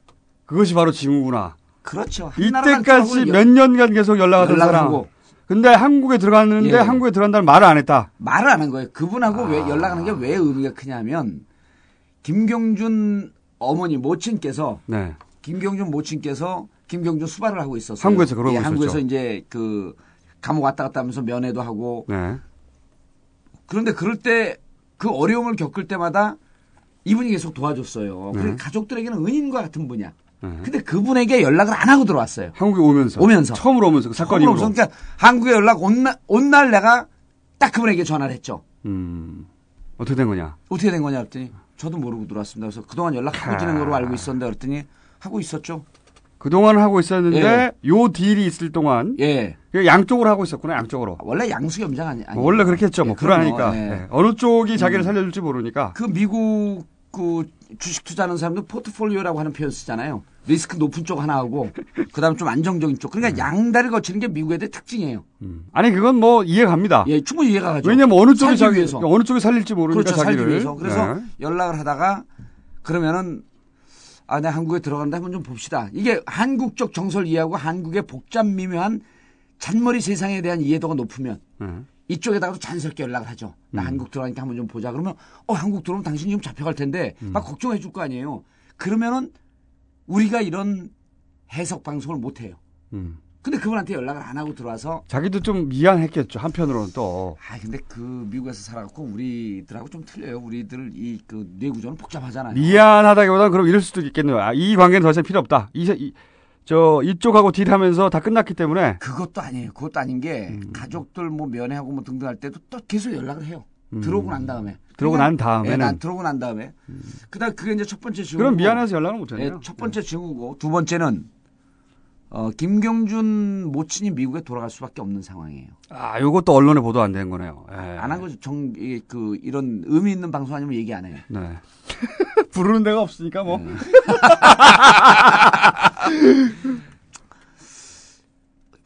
그것이 바로 징후구나. 그렇죠. 이때까지 몇 년간 계속 연락하던 연락을 사람. 하고. 근데 한국에 들어갔는데 예. 한국에 들어간다는 말을 안 했다. 말을 안 한 거예요. 그분하고 왜 아. 연락하는 게 왜 의미가 크냐면 김경준 어머니 모친께서 네. 김경준 모친께서 김경준 수발을 하고 있었어요. 한국에서 그러고 예, 있었죠. 한국에서 이제 그 감옥 왔다 갔다 하면서 면회도 하고 네. 그런데 그럴 때 그 어려움을 겪을 때마다 이분이 계속 도와줬어요. 네. 그리고 가족들에게는 은인과 같은 분이야. 네. 근데 그분에게 연락을 안 하고 들어왔어요. 한국에 오면서. 오면서. 처음으로 오면서 그 사건 처음으로 이후로. 그러니까 한국에 연락 온 날, 온 날 내가 딱 그분에게 전화를 했죠. 음. 어떻게 된 거냐? 어떻게 된 거냐 그랬더니 저도 모르고 들어왔습니다. 그래서 그동안 연락하고 지낸 거로 알고 있었는데 그랬더니 하고 있었죠. 그동안 하고 있었는데 예. 요 딜이 있을 동안 예. 양쪽으로 하고 있었구나. 양쪽으로. 원래 양수겸장 아니, 아니 원래 그렇게 했죠. 뭐 예, 그럼요. 불안하니까. 예. 예. 어느 쪽이 자기를 살려줄지 모르니까. 그 미국 그 주식 투자하는 사람들 포트폴리오라고 하는 표현 쓰잖아요. 리스크 높은 쪽 하나 하고 그다음에 좀 안정적인 쪽. 그러니까 양다리 거치는 게 미국 애들 특징이에요. 음. 아니 그건 뭐 이해갑니다. 예, 충분히 이해가 가죠. 왜냐면 어느 쪽이 살기 위해서. 어느 쪽이 살릴지 모르니까 그렇죠. 살기 자기를. 위해서. 그래서 네. 연락을 하다가 그러면은 아, 내가 한국에 들어간다 한번 좀 봅시다. 이게 한국적 정서를 이해하고 한국의 복잡 미묘한 잔머리 세상에 대한 이해도가 높으면 네. 이쪽에다가도 자연스럽게 연락을 하죠. 나 음. 한국 들어가니까 한번 좀 보자. 그러면 어 한국 들어오면 당신 지금 잡혀갈 텐데 음. 막 걱정해 줄 거 아니에요. 그러면은 우리가 이런 해석 방송을 못 해요. 음. 근데 그분한테 연락을 안 하고 들어와서 자기도 좀 미안했겠죠. 한편으로는 또. 아 근데 그 미국에서 살아갖고 우리들하고 좀 틀려요. 우리들 이 그 뇌구조는 복잡하잖아요. 미안하다기보다는 그럼 이럴 수도 있겠네요. 아, 이 관계는 더 이상 필요 없다. 이, 이- 저 이쪽하고 딜하면서 다 끝났기 때문에 그것도 아니에요. 그것도 아닌 게 음. 가족들 뭐 면회하고 뭐 등등 할 때도 또 계속 연락을 해요. 들어오고 난 다음에. 음. 들어오고 난 다음에는? 예, 난 들어오고 난 다음에. 그다음 그게 이제 첫 번째 증후. 그럼 미안해서 연락을 예, 못했네요. 첫 번째 증후고 두 번째는 어, 김경준 모친이 미국에 돌아갈 수밖에 없는 상황이에요. 아, 요것도 언론에 보도 안 된 거네요. 예. 안한 거죠. 정, 그 이런 의미 있는 방송 아니면 얘기 안 해요. 네. 부르는 데가 없으니까 뭐. 네.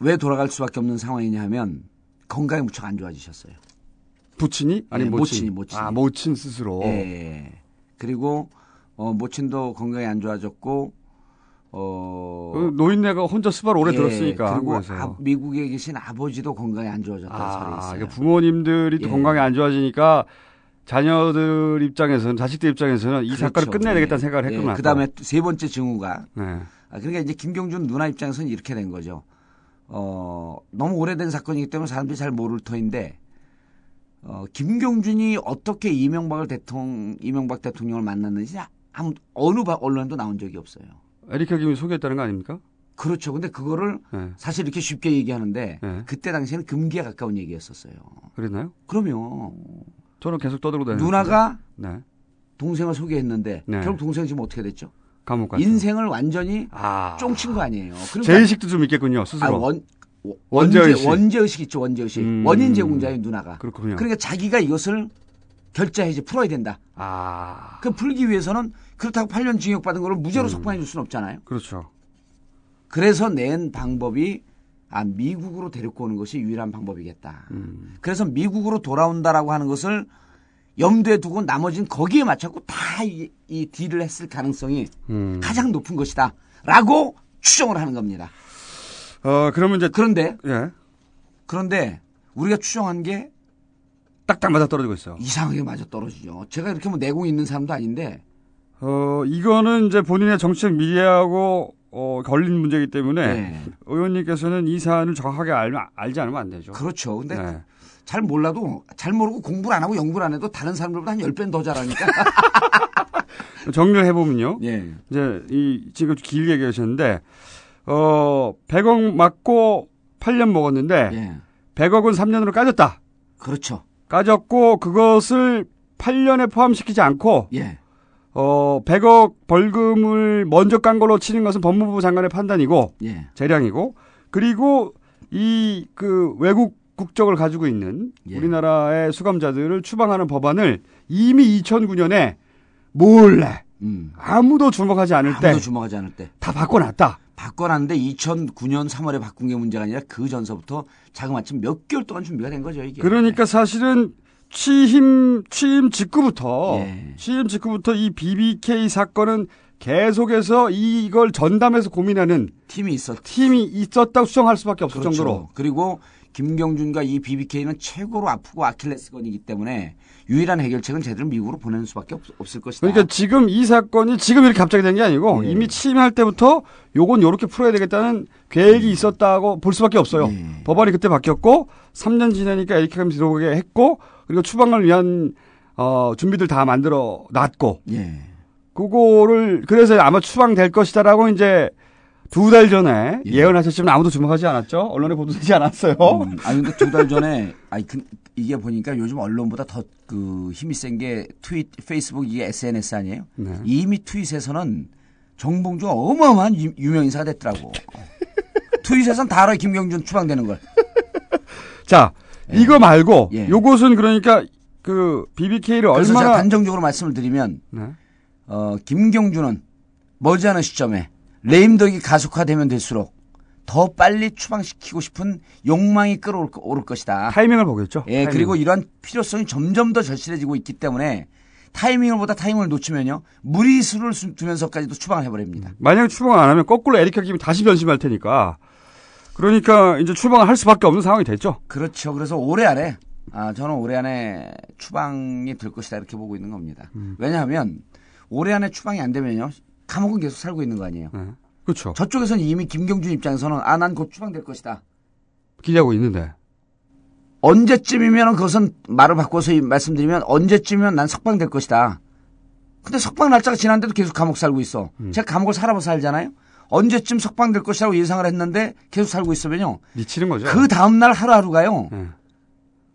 왜 돌아갈 수밖에 없는 상황이냐 하면 건강이 무척 안 좋아지셨어요. 부친이? 아니 네, 모친. 모친이, 모친이. 아, 모친 스스로. 예. 그리고 어, 모친도 건강이 안 좋아졌고 어그 노인네가 혼자 수발 오래 예, 들었으니까 그리고. 아, 미국에 계신 아버지도 건강이 안 좋아졌다는 소리 아, 있어요. 이게 부모님들이 또 예. 건강이 안 좋아지니까 자녀들 입장에서는 자식들 입장에서는 이 사건을 그렇죠. 끝내야 예. 되겠다는 생각을 했구나. 예, 그다음에 세 번째 증후가 네. 아, 그러니까 이제 김경준 누나 입장에서는 이렇게 된 거죠. 어, 너무 오래된 사건이기 때문에 사람들이 잘 모를 터인데, 어, 김경준이 어떻게 이명박을 대통령, 이명박 대통령을 만났는지 아무, 어느 바- 언론에도 나온 적이 없어요. 에리카 김이 소개했다는 거 아닙니까? 그렇죠. 근데 그거를 네. 사실 이렇게 쉽게 얘기하는데, 네. 그때 당시에는 금기에 가까운 얘기였었어요. 그랬나요? 그러면, 저는 계속 떠들고 다니는 누나가 네. 동생을 소개했는데, 네. 결국 동생이 지금 어떻게 됐죠? 감옥 갔죠. 인생을 완전히 아. 쫑친 거 아니에요. 그러니까 제의식도 좀 있겠군요, 스스로. 아, 원, 원죄의식. 원죄, 원죄의식 있죠, 원죄의식. 음. 원인 제공자의 누나가. 그렇군요. 그러니까 자기가 이것을 결자해지 풀어야 된다. 아. 그 풀기 위해서는 그렇다고 8년 징역 받은 거를 무죄로 음. 석방해 줄 수는 없잖아요. 그렇죠. 그래서 낸 방법이 아, 미국으로 데리고 오는 것이 유일한 방법이겠다. 음. 그래서 미국으로 돌아온다라고 하는 것을 염두에 두고 나머지는 거기에 맞췄고 다이 이 딜을 했을 가능성이 음. 가장 높은 것이다. 라고 추정을 하는 겁니다. 어, 그러면 이제 그런데, 예. 그런데 우리가 추정한 게 딱딱 맞아 떨어지고 있어요. 이상하게 맞아 떨어지죠. 제가 이렇게 뭐 내공이 있는 사람도 아닌데 어, 이거는 이제 본인의 정치적 미래하고 어, 걸린 문제이기 때문에 네. 의원님께서는 이 사안을 정확하게 알, 알지 않으면 안 되죠. 그렇죠. 근데 네. 잘 몰라도 잘 모르고 공부를 안 하고 연구를 안 해도 다른 사람들보다 한 10배는 더 잘하니까. 정리를 해보면요. 예. 이제 이 지금 길게 얘기하셨는데 어 100억 맞고 8년 먹었는데 예. 100억은 3년으로 까졌다. 그렇죠. 까졌고 그것을 8년에 포함시키지 않고 예. 어 100억 벌금을 먼저 깐 걸로 치는 것은 법무부 장관의 판단이고 예. 재량이고 그리고 이 그 외국 국적을 가지고 있는 예. 우리나라의 수감자들을 추방하는 법안을 이미 2009년에 몰래 음. 아무도 주목하지 않을 아무도 때다 주목하지 않을 때. 바꿔놨다. 바꿔놨는데 2009년 3월에 바꾼 게 문제가 아니라 그 전서부터 자그마침 몇 개월 동안 준비가 된 거죠, 이게. 그러니까 사실은 취임 취임 직후부터 예. 취임 직후부터 이 BBK 사건은 계속해서 이걸 전담해서 고민하는 팀이 있었 팀이 있었다고 수정할 수밖에 없을 그렇죠. 정도로 그리고 김경준과 이 BBK는 최고로 아프고 아킬레스건이기 때문에 유일한 해결책은 제대로 미국으로 보내는 수밖에 없, 을 것이다. 그러니까 지금 이 사건이 지금 이렇게 갑자기 된 게 아니고 예. 이미 취임할 때부터 요건 요렇게 풀어야 되겠다는 계획이 있었다고 볼 수밖에 없어요. 예. 법안이 그때 바뀌었고 3년 지나니까 에리카감이 들어오게 했고 그리고 추방을 위한 어 준비들 다 만들어 놨고 예. 그거를 그래서 아마 추방될 것이다라고 이제 두 달 전에 예. 언하셨지만 아무도 주목하지 않았죠. 언론에 보도되지 않았어요. 음, 아니 근데 두 달 전에 아니 그, 이게 보니까 요즘 언론보다 더 그 힘이 센 게 트윗, 페이스북 이게 SNS 아니에요? 네. 이미 트윗에서는 정봉주가 어마어마한 유, 유명 인사가 됐더라고. 트윗에서는 다 알아요 김경준 추방되는 걸. 자 이거 말고 예. 요것은 그러니까 그 BBK를 얼마나 단정적으로 말씀을 드리면 네. 어, 김경준은 머지않은 시점에 레임덕이 가속화되면 될수록 더 빨리 추방시키고 싶은 욕망이 끌어올 거- 오를 것이다. 타이밍을 보겠죠. 예, 타이밍. 그리고 이러한 필요성이 점점 더 절실해지고 있기 때문에 타이밍을 보다 타이밍을 놓치면요. 무리수를 수- 두면서까지도 추방을 해버립니다. 만약에 추방을 안 하면 거꾸로 에리카 김이 다시 변심할 테니까 그러니까 이제 추방을 할 수밖에 없는 상황이 됐죠. 그렇죠. 그래서 올해 안에, 아, 저는 올해 안에 추방이 될 것이다 이렇게 보고 있는 겁니다. 음. 왜냐하면 올해 안에 추방이 안 되면요. 감옥은 계속 살고 있는 거 아니에요. 네. 그렇죠. 저쪽에서는 이미 김경준 입장에서는 아, 난 곧 추방될 것이다. 기대하고 있는데. 언제쯤이면 그것은 말을 바꿔서 이- 말씀드리면 언제쯤이면 난 석방될 것이다. 근데 석방 날짜가 지났는데도 계속 감옥 살고 있어. 음. 제가 감옥을 살아봐서 알잖아요. 언제쯤 석방될 것이라고 예상을 했는데 계속 살고 있으면요. 미치는 거죠. 그 다음날 하루하루가요. 네.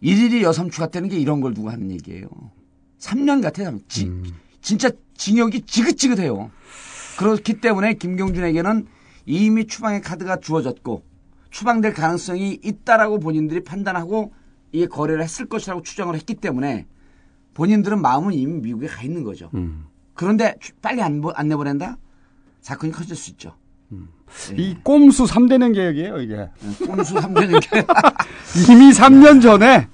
일일이 여삼 추가 되는 게 이런 걸 두고 하는 얘기예요. 3년 같아요. 지- 음. 진짜 징역이 지긋지긋해요. 그렇기 때문에 김경준에게는 이미 추방의 카드가 주어졌고 추방될 가능성이 있다라고 본인들이 판단하고 이게 거래를 했을 것이라고 추정을 했기 때문에 본인들은 마음은 이미 미국에 가 있는 거죠. 음. 그런데 추- 빨리 안, 보- 안 내보낸다? 사건이 커질 수 있죠. 이 꼼수 3대는 계획이에요, 이게. 꼼수 3되는 게 이미 3년 전에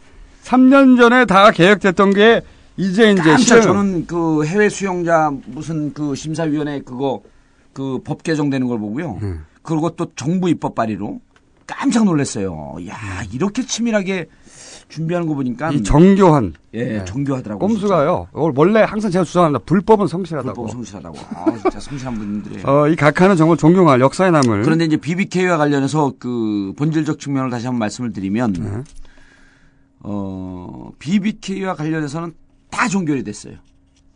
3년 전에 다 계획됐던 게 이제 이제 실행 저는 그 해외 수용자 무슨 그 심사위원회 그거 그 법 개정되는 걸 보고요. 음. 그리고 또 정부 입법 발의로 깜짝 놀랐어요. 야 이렇게 치밀하게 준비하는 거 보니까 이 정교한 예 정교하더라고요. 꼼수가요. 원래 항상 제가 주장합니다. 불법은 성실하다고. 불법 성실하다고. 아 진짜 성실한 분들이에요. 어, 이 각하는 정말 존경할 역사에 남을 그런데 이제 BBK와 관련해서 그 본질적 측면을 다시 한번 말씀을 드리면 네. 어 BBK와 관련해서는 다 종결이 됐어요.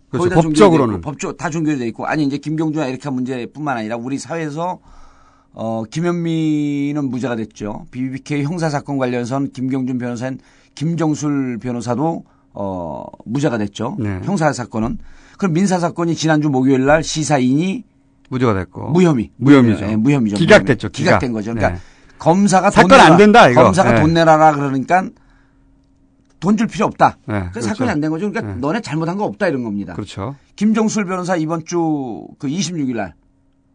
그렇죠. 거의 다 법적으로는. 법적 다 종결이 돼 있고 아니 이제 김경준과 에리카 문제뿐만 아니라 우리 사회에서 어 김현미는 무죄가 됐죠. BBK 형사 사건 관련해서는 김경준 변호사인 김정술 변호사도 어 무죄가 됐죠. 네. 형사 사건은 그럼 민사 사건이 지난주 목요일 날 시사인이 무죄가 됐고 무혐의. 무혐의죠. 예, 무혐의죠. 기각됐죠. 기각된 기각. 거죠. 그러니까 네. 검사가 사건 돈 안. 된다, 이거. 검사가 네. 돈 내라라 그러니까 돈 줄 필요 없다. 네, 그렇죠. 사건이 안 된 거죠. 그러니까 네. 너네 잘못한 거 없다 이런 겁니다. 그렇죠. 김정술 변호사 이번 주 그 26일 날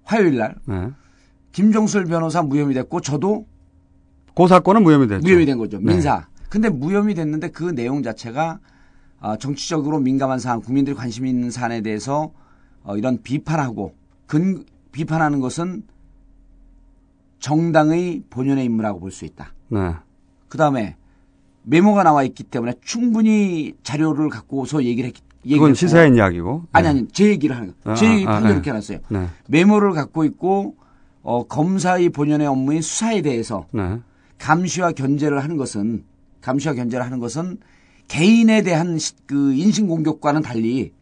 화요일 날 네. 김정술 변호사 무혐의 됐고 저도 그 사건은 무혐의 됐죠. 무혐의 된 거죠. 네. 민사. 근데 무혐의 됐는데 그 내용 자체가 아, 정치적으로 민감한 사안, 국민들이 관심 있는 사안에 대해서 어, 이런 비판하고 근 비판하는 것은 정당의 본연의 임무라고 볼 수 있다. 네. 그 다음에 메모가 나와 있기 때문에 충분히 자료를 갖고서 얘기를 했기 그건. 시사인 이야기고. 아니 네. 아니 제 얘기를 하는 거. 제 아, 얘기 아, 판결 네. 이렇게 해놨어요. 네. 메모를 갖고 있고 어, 검사의 본연의 업무인 수사에 대해서 네. 감시와 견제를 하는 것은 감시와 견제를 하는 것은 개인에 대한 시- 그 인신 공격과는 달리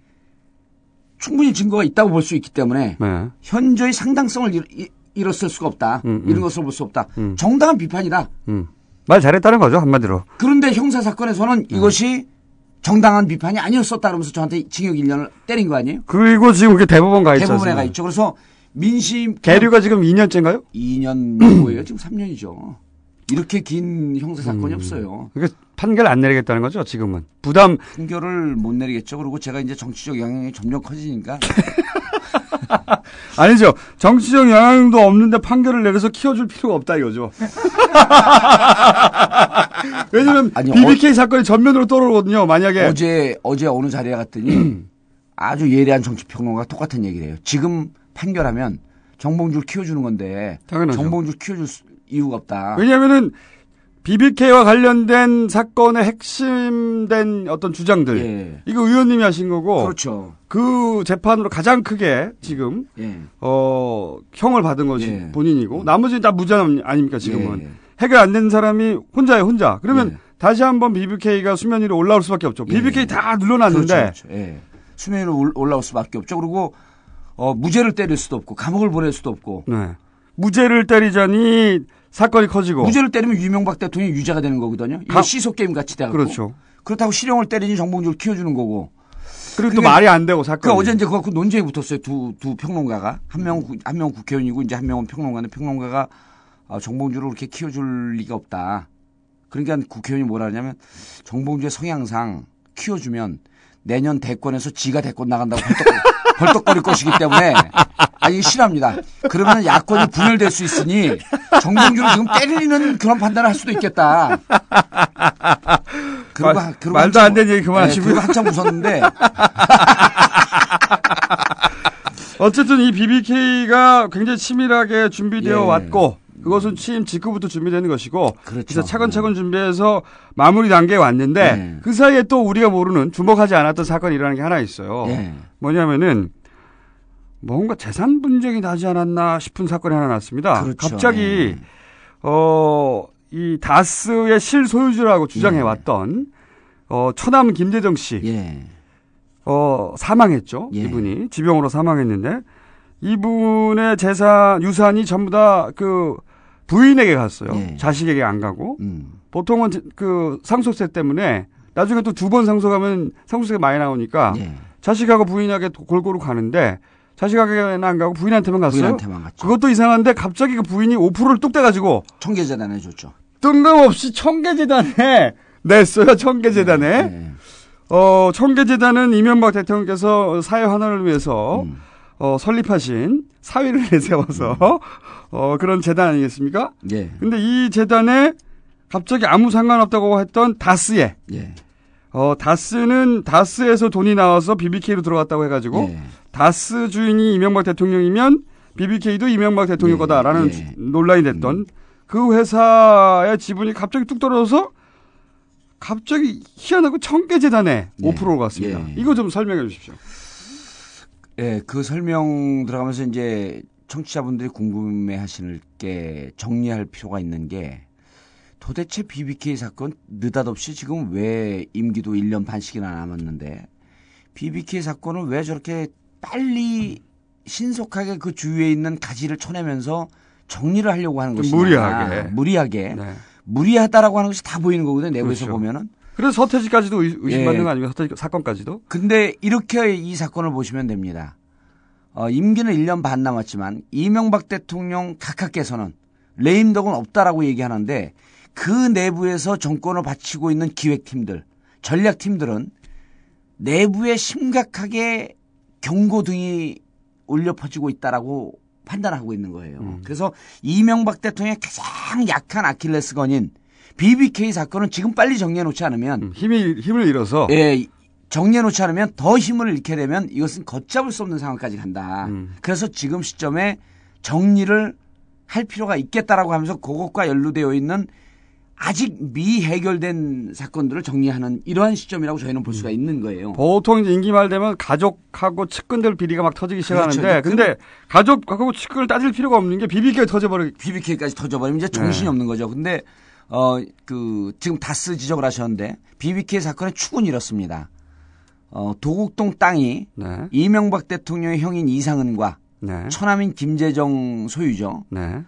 충분히 증거가 있다고 볼 수 있기 때문에 네. 현저히 상당성을 잃, 잃- 잃었을 수가 없다. 음, 음. 이런 것을 볼 수 없다. 음. 정당한 비판이다. 음. 말 잘했다는 거죠 한마디로. 그런데 형사 사건에서는 네. 이것이 정당한 비판이 아니었었다 그러면서 저한테 징역 1년을 때린 거 아니에요? 그리고 지금 그게 대법원 가 있죠. 대부분에 가 있죠. 그래서 민심 계류가 지금 2년째인가요? 2년 정도예요. 지금 3년이죠. 이렇게 긴 형사 사건이 음. 없어요. 그러니까 판결 안 내리겠다는 거죠 지금은. 부담 판결을 못 내리겠죠. 그리고 제가 이제 정치적 영향이 점점 커지니까 아니죠. 정치적 영향도 없는데 판결을 내려서 키워줄 필요가 없다 이거죠. 왜냐면 아니, BBK 사건이 전면으로 떠오르거든요. 만약에 어제 어제 어느 자리에 갔더니 아주 예리한 정치 평론가 똑같은 얘기를 해요. 지금 판결하면 정봉주를 키워주는 건데 당연하죠. 정봉주 키워줄 수- 이유가 없다. 왜냐면은 BBK와 관련된 사건의 핵심된 어떤 주장들 예. 이거 의원님이 하신 거고 그렇죠. 그 재판으로 가장 크게 지금 예. 어 형을 받은 것이 예. 본인이고 나머지는 다 무죄 아닙니까 지금은 예. 해결 안 된 사람이 혼자예요 혼자 그러면 예. 다시 한번 BBK가 수면 위로 올라올 수밖에 없죠 예. BBK 다 눌러놨는데 그렇죠, 그렇죠. 예. 수면 위로 올- 올라올 수밖에 없죠. 그리고 어, 무죄를 때릴 수도 없고 감옥을 보낼 수도 없고 네. 무죄를 때리자니 사건이 커지고 무죄를 때리면 유명박 대통령이 유죄가 되는 거거든요. 이거 가- 시소 게임 같이 돼갖고 그렇죠 그렇다고 실형을 때리니 정봉주를 키워주는 거고. 그리고 또 말이 안 되고 그 사건이 어제 이제 그거 논쟁이 붙었어요. 두, 두 평론가가. 한 국- 한 명은 국회의원이고 이제 한 명은 평론가인데 평론가가 아, 정봉주를 그렇게 키워줄 리가 없다. 그러니까 국회의원이 뭐라 하냐면 정봉주의 성향상 키워주면 내년 대권에서 지가 대권 나간다고 벌떡, 벌떡거릴 것이기 때문에 아, 이게 싫어합니다. 그러면 야권이 분열될 수 있으니 정봉주를 지금 때리는 그런 판단을 할 수도 있겠다. 그러고, 말- 한- 그러고 말도 안 되는 얘기 그만하시고요. 네, 한참 웃었는데 어쨌든 이 BBK가 굉장히 치밀하게 준비되어 예. 왔고 그것은 취임 직후부터 준비되는 것이고 그렇죠. 그래서 차근차근 준비해서 마무리 단계에 왔는데 예. 그 사이에 또 우리가 모르는 주목하지 않았던 사건이 일어나는 게 하나 있어요. 예. 뭐냐면은 뭔가 재산 분쟁이 나지 않았나 싶은 사건이 하나 났습니다. 그렇죠. 갑자기 예. 어, 이 다스의 실소유주라고 주장해 예. 왔던 어, 처남 김재정 씨 예. 어, 사망했죠. 예. 이분이 지병으로 사망했는데 이분의 재산 유산이 전부 다 그 부인에게 갔어요. 예. 자식에게 안 가고 음. 보통은 제- 그 상속세 때문에 나중에 또 두 번 상속하면 상속세가 많이 나오니까 예. 자식하고 부인에게 도- 골고루 가는데 자식에게는 안 가고 부인한테만 갔어요. 부인한테만 갔죠. 그것도 이상한데 갑자기 그 부인이 5%를 뚝 떼가지고 청계재단에 줬죠. 뜬금없이 청계재단에 냈어요. 청계재단에. 예. 어, 청계재단은 이명박 대통령께서 사회 환원을 위해서 음. 어, 설립하신 사위를 내세워서 어, 그런 재단 아니겠습니까? 예. 근데 이 재단에 갑자기 아무 상관없다고 했던 다스에 예. 어, 다스는 다스에서 돈이 나와서 BBK로 들어갔다고 해가지고 예. 다스 주인이 이명박 대통령이면 BBK도 이명박 대통령 예, 거다라는 예. 논란이 됐던 그 회사의 지분이 갑자기 뚝 떨어져서 갑자기 희한하고 청계재단에 예, 5%가 갔습니다. 예. 이거 좀 설명해 주십시오. 예, 그 설명 들어가면서 이제 청취자분들이 궁금해 하시는 게 정리할 필요가 있는 게 도대체 BBK 사건 느닷없이 지금 왜 임기도 1년 반씩이나 남았는데 BBK 사건을 왜 저렇게 빨리 신속하게 그 주위에 있는 가지를 쳐내면서 정리를 하려고 하는 좀 것이냐. 무리하게. 무리하게. 네. 무리하다라고 하는 것이 다 보이는 거거든요. 내부에서 그렇죠. 보면은. 그래서 서태지까지도 의- 의심받는 예. 거 아니에요? 서태지 사건까지도? 근데 이렇게 이 사건을 보시면 됩니다. 어, 임기는 1년 반 남았지만 이명박 대통령 각하께서는 레임덕은 없다라고 얘기하는데 그 내부에서 정권을 바치고 있는 기획팀들, 전략팀들은 내부에 심각하게 경고등이 울려 퍼지고 있다라고 판단하고 있는 거예요. 음. 그래서 이명박 대통령의 가장 약한 아킬레스건인 BBK 사건은 지금 빨리 정리해 놓지 않으면 음, 힘이 힘을 잃어서 예, 정리해 놓지 않으면 더 힘을 잃게 되면 이것은 걷잡을 수 없는 상황까지 간다. 음. 그래서 지금 시점에 정리를 할 필요가 있겠다라고 하면서 그것과 연루되어 있는 아직 미해결된 사건들을 정리하는 이러한 시점이라고 저희는 볼 음. 수가 있는 거예요. 보통 이제 임기 말 되면 가족하고 측근들 비리가 막 터지기 시작하는데 그렇죠. 근데 가족하고 측근을 따질 필요가 없는 게 BBK 터져버리 BBK까지 터져버리면 이제 정신이 네. 없는 거죠. 근데 어 그 지금 다스 지적을 하셨는데 BBK 사건의 축은 이렇습니다. 어 도곡동 땅이 네. 이명박 대통령의 형인 이상은과 네. 처남인 김재정 소유죠. 네.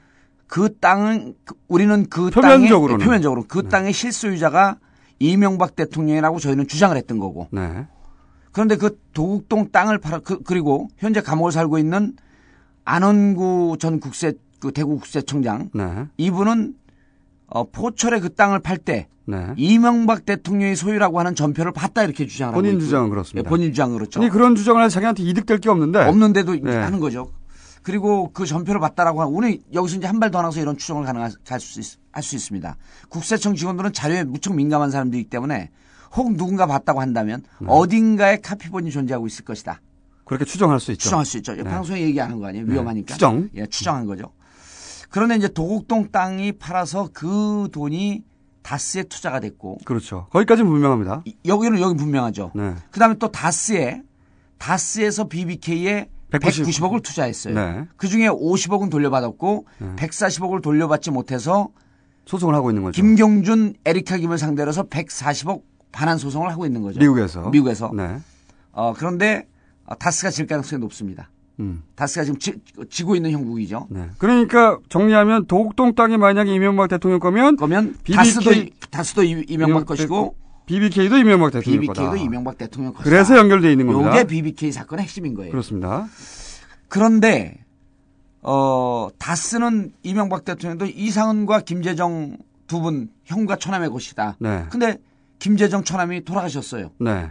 그 땅은 그- 우리는 그 표면적으로는. 땅의 표면적으로 그 땅의 실소유자가 이명박 대통령이라고 저희는 주장을 했던 거고 네. 그런데 그 도곡동 땅을 팔아 그, 그리고 현재 감옥을 살고 있는 안원구 전 국세 그 대구 국세청장 네. 이분은 어, 포철에 그 땅을 팔때 네. 이명박 대통령이 소유라고 하는 전표를 봤다 이렇게 주장을 하고 본인 있고요. 주장은 예, 그렇습니다. 본인 주장 그렇죠. 아니 그런 주장을 해서 자기한테 이득될 게 없는데 없는데도 네. 하는 거죠. 그리고 그 전표를 봤다라고 하는 우리 여기서 이제 한 발 더 나가서 이런 추정을 가능할 수, 있, 할수 있습니다. 국세청 직원들은 자료에 무척 민감한 사람들이기 때문에 혹 누군가 봤다고 한다면 네. 어딘가에 카피본이 존재하고 있을 것이다. 그렇게 추정할 수 있죠. 추정할 수 있죠. 방송에 얘기하는 거 아니에요. 위험하니까. 추정. 예, 추정한 거죠. 그런데 이제 도곡동 땅이 팔아서 그 돈이 다스에 투자가 됐고 그렇죠. 거기까지는 분명합니다. 이- 여기는 여기 분명하죠. 네. 그다음에 또 다스에 다스에서 BBK에 190 190억을 투자했어요. 네. 그 중에 50억은 돌려받았고 140억을 돌려받지 못해서 소송을 하고 있는 거죠. 김경준, 에리카 김을 상대로 해서 140억 반환 소송을 하고 있는 거죠. 미국에서. 미국에서. 네. 어, 그런데 어, 다스가 질 가능성이 높습니다. 음. 다스가 지금 지, 고 있는 형국이죠. 네. 그러니까 정리하면 도곡동 땅이 만약에 이명박 대통령 거면 그러면 BBK 다스도 이- 다스도 이- 이명박 것이고 BBK도 이명박 대통령 BBK도 거다. 이명박 대통령 것이다. 그래서 연결돼 있는 겁니다. 요게 BBK 사건의 핵심인 거예요. 그렇습니다. 그런데 어 다스는 이명박 대통령도 이상은과 김재정 두 분 형과 처남의 것이다. 네. 근데 김재정 처남이 돌아가셨어요. 네.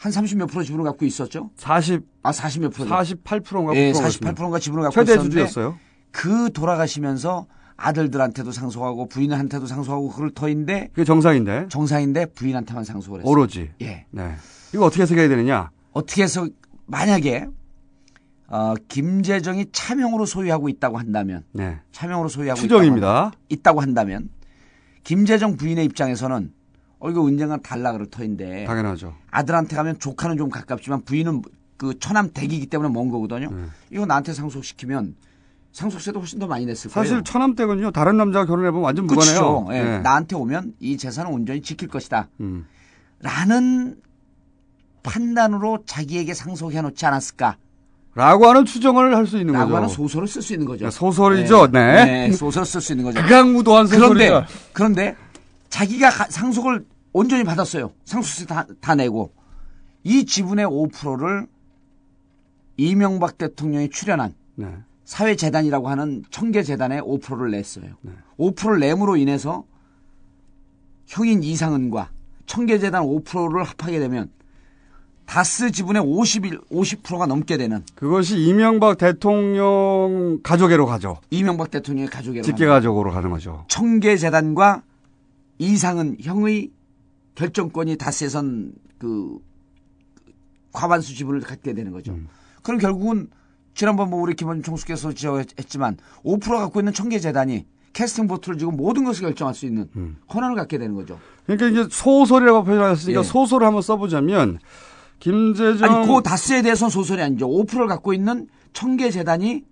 한 30몇 프로 지분을 갖고 있었죠? 40 아 40몇 프로. 48%인가 예, 48%인가 지분을 갖고 최대 있었는데 주주였어요. 그 돌아가시면서 아들들한테도 상속하고 부인한테도 상속하고 그럴 터인데 그게 정상인데 정상인데 부인한테만 상속을 했어요. 오로지. 예. 네. 이거 어떻게 해석해야 되느냐? 어떻게 해서 만약에 어, 김재정이 차명으로 소유하고 있다고 한다면 네. 차명으로 소유하고 추정입니다. 있다고, 있다고 한다면 김재정 부인의 입장에서는 어 이거 언젠간 달라 그럴 터인데 당연하죠. 아들한테 가면 조카는 좀 가깝지만 부인은 그 처남 댁이기 때문에 먼 거거든요. 네. 이거 나한테 상속시키면 상속세도 훨씬 더 많이 냈을 사실 거예요. 처남 댁은요 다른 남자가 결혼해보면 완전 무관해요. 그렇죠. 예, 네. 나한테 오면 이 재산은 온전히 지킬 것이다. 음. 라는 판단으로 자기에게 상속해 놓지 않았을까? 라고 하는 추정을 할 수 있는 라고 거죠. 하는 소설을 쓸 수 있는 거죠. 네, 소설이죠. 네. 네, 소설을 쓸수 있는 거죠. 극악무도한 그런데 소설이다. 그런데 자기가 가- 상속을 온전히 받았어요. 상속세 다, 다 내고 이 지분의 5%를 이명박 대통령이 출연한 네. 사회재단이라고 하는 청계재단에 5%를 냈어요. 네. 5%를 내므로 인해서 형인 이상은과 청계재단 5%를 합하게 되면 다스 지분의 51, 50%가 넘게 되는 그것이 이명박 대통령 가족애로 가죠. 이명박 대통령의 가족의 직계 가족으로 가는 거죠. 청계재단과 이상은 형의 결정권이 다스에선 그 과반수 지분을 갖게 되는 거죠. 음. 그럼 결국은 지난번 뭐 우리 김원준 총수께서 지적했지만 5% 갖고 있는 청계재단이 캐스팅 보트를 지금 모든 것을 결정할 수 있는 음. 권한을 갖게 되는 거죠. 그러니까 이제 소설이라고 표현하셨으니까 예. 소설을 한번 써보자면 김재정 아니, 그 다스에 대해서는 소설이 아니죠. 5%를 갖고 있는 청계재단이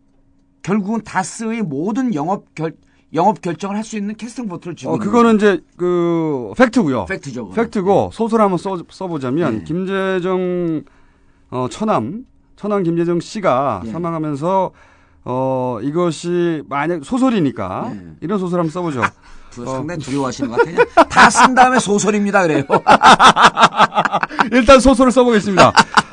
결국은 다스의 모든 영업 결, 영업 결정을 할 수 있는 캐스팅 보트를 쥐고 어, 그거는 이제 그 팩트고요. 팩트죠. 팩트고 소설 한번 써, 써보자면 예. 김재정 어, 처남 처남 김재정 씨가 예. 사망하면서 어 이것이 만약 소설이니까 예. 이런 소설 한번 써보죠. 두- 상당히 두려워하시는 것 같아요. 다 쓴 다음에 소설입니다 그래요. 일단 소설을 써보겠습니다.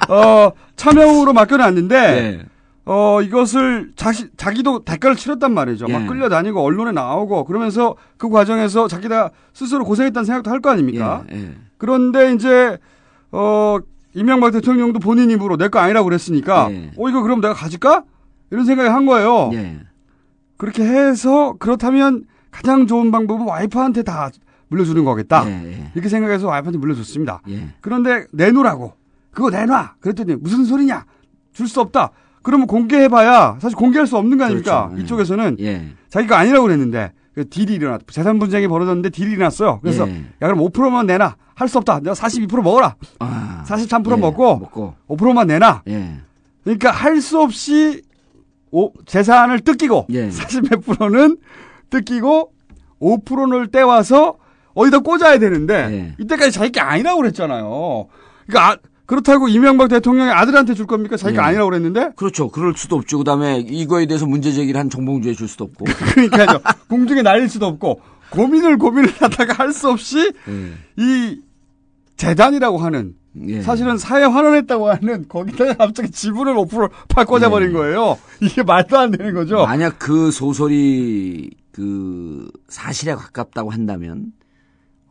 어 차명으로 맡겨놨는데 네. 어 이것을 자시, 자기도 대가를 치렀단 말이죠. 막 예. 끌려다니고 언론에 나오고 그러면서 그 과정에서 자기가 스스로 고생했다는 생각도 할 거 아닙니까? 예, 예. 그런데 이제 어 이명박 대통령도 본인 입으로 내 거 아니라고 그랬으니까 예. 어 이거 그럼 내가 가질까? 이런 생각을 한 거예요. 예. 그렇게 해서 그렇다면 가장 좋은 방법은 와이프한테 다 물려주는 거겠다. 예, 예. 이렇게 생각해서 와이프한테 물려줬습니다. 예. 그런데 내놓으라고 그거 내놔. 그랬더니 무슨 소리냐? 줄 수 없다. 그러면 공개해봐야 사실 공개할 수 없는 거 아닙니까? 그렇죠. 예. 이쪽에서는 예. 자기가 아니라고 그랬는데 그 딜이 일어났 재산 분쟁이 벌어졌는데 딜이 일어났어요. 그래서 예. 야 그럼 5%만 내놔. 할 수 없다. 내가 42% 먹어라. 아. 43% 예, 먹고, 먹고. 5%만 내놔. 예. 그러니까 할 수 없이 오, 재산을 뜯기고 예. 40몇 프로는 뜯기고 5%를 떼와서 어디다 꽂아야 되는데 예. 이때까지 자기 게 아니라고 그랬잖아요. 그러니까 아, 그렇다고 이명박 대통령의 아들한테 줄 겁니까? 자기가 네. 아니라고 그랬는데? 그렇죠. 그럴 수도 없죠. 그 다음에 이거에 대해서 문제 제기를 한 정봉주에 줄 수도 없고. 그러니까요. 공중에 날릴 수도 없고 고민을 고민을 하다가 할 수 없이 예. 이 재단이라고 하는 예. 사실은 사회 환원했다고 하는 거기다가 갑자기 지분을 5% 바꿔자 버린 예. 거예요. 이게 말도 안 되는 거죠. 만약 그 소설이 그 사실에 가깝다고 한다면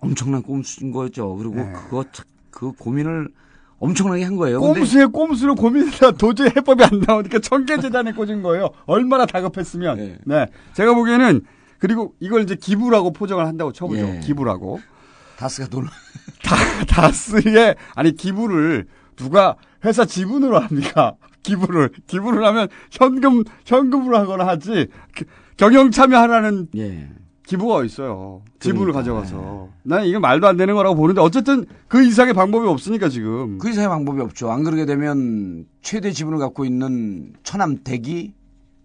엄청난 꼼수인 거죠. 그리고 네. 그거 참- 그 고민을 엄청나게 한 거예요. 꼼수에 꼼수로 고민하다 도저히 해법이 안 나오니까 청계재단에 꽂은 거예요. 얼마나 다급했으면. 네. 네. 제가 보기에는 그리고 이걸 이제 기부라고 포장을 한다고 쳐보죠. 예. 기부라고. 다스가 놀라. 다, 다스에, 아니, 기부를 누가 회사 지분으로 합니까? 기부를. 기부를 하면 현금, 현금으로 하거나 하지. 그- 경영 참여하라는 예. 기부가 어딨어요. 지분을 그러니까. 가져가서. 난 이게 말도 안 되는 거라고 보는데 어쨌든 그 이상의 방법이 없으니까 지금. 그 이상의 방법이 없죠. 안 그러게 되면 최대 지분을 갖고 있는 처남 댁이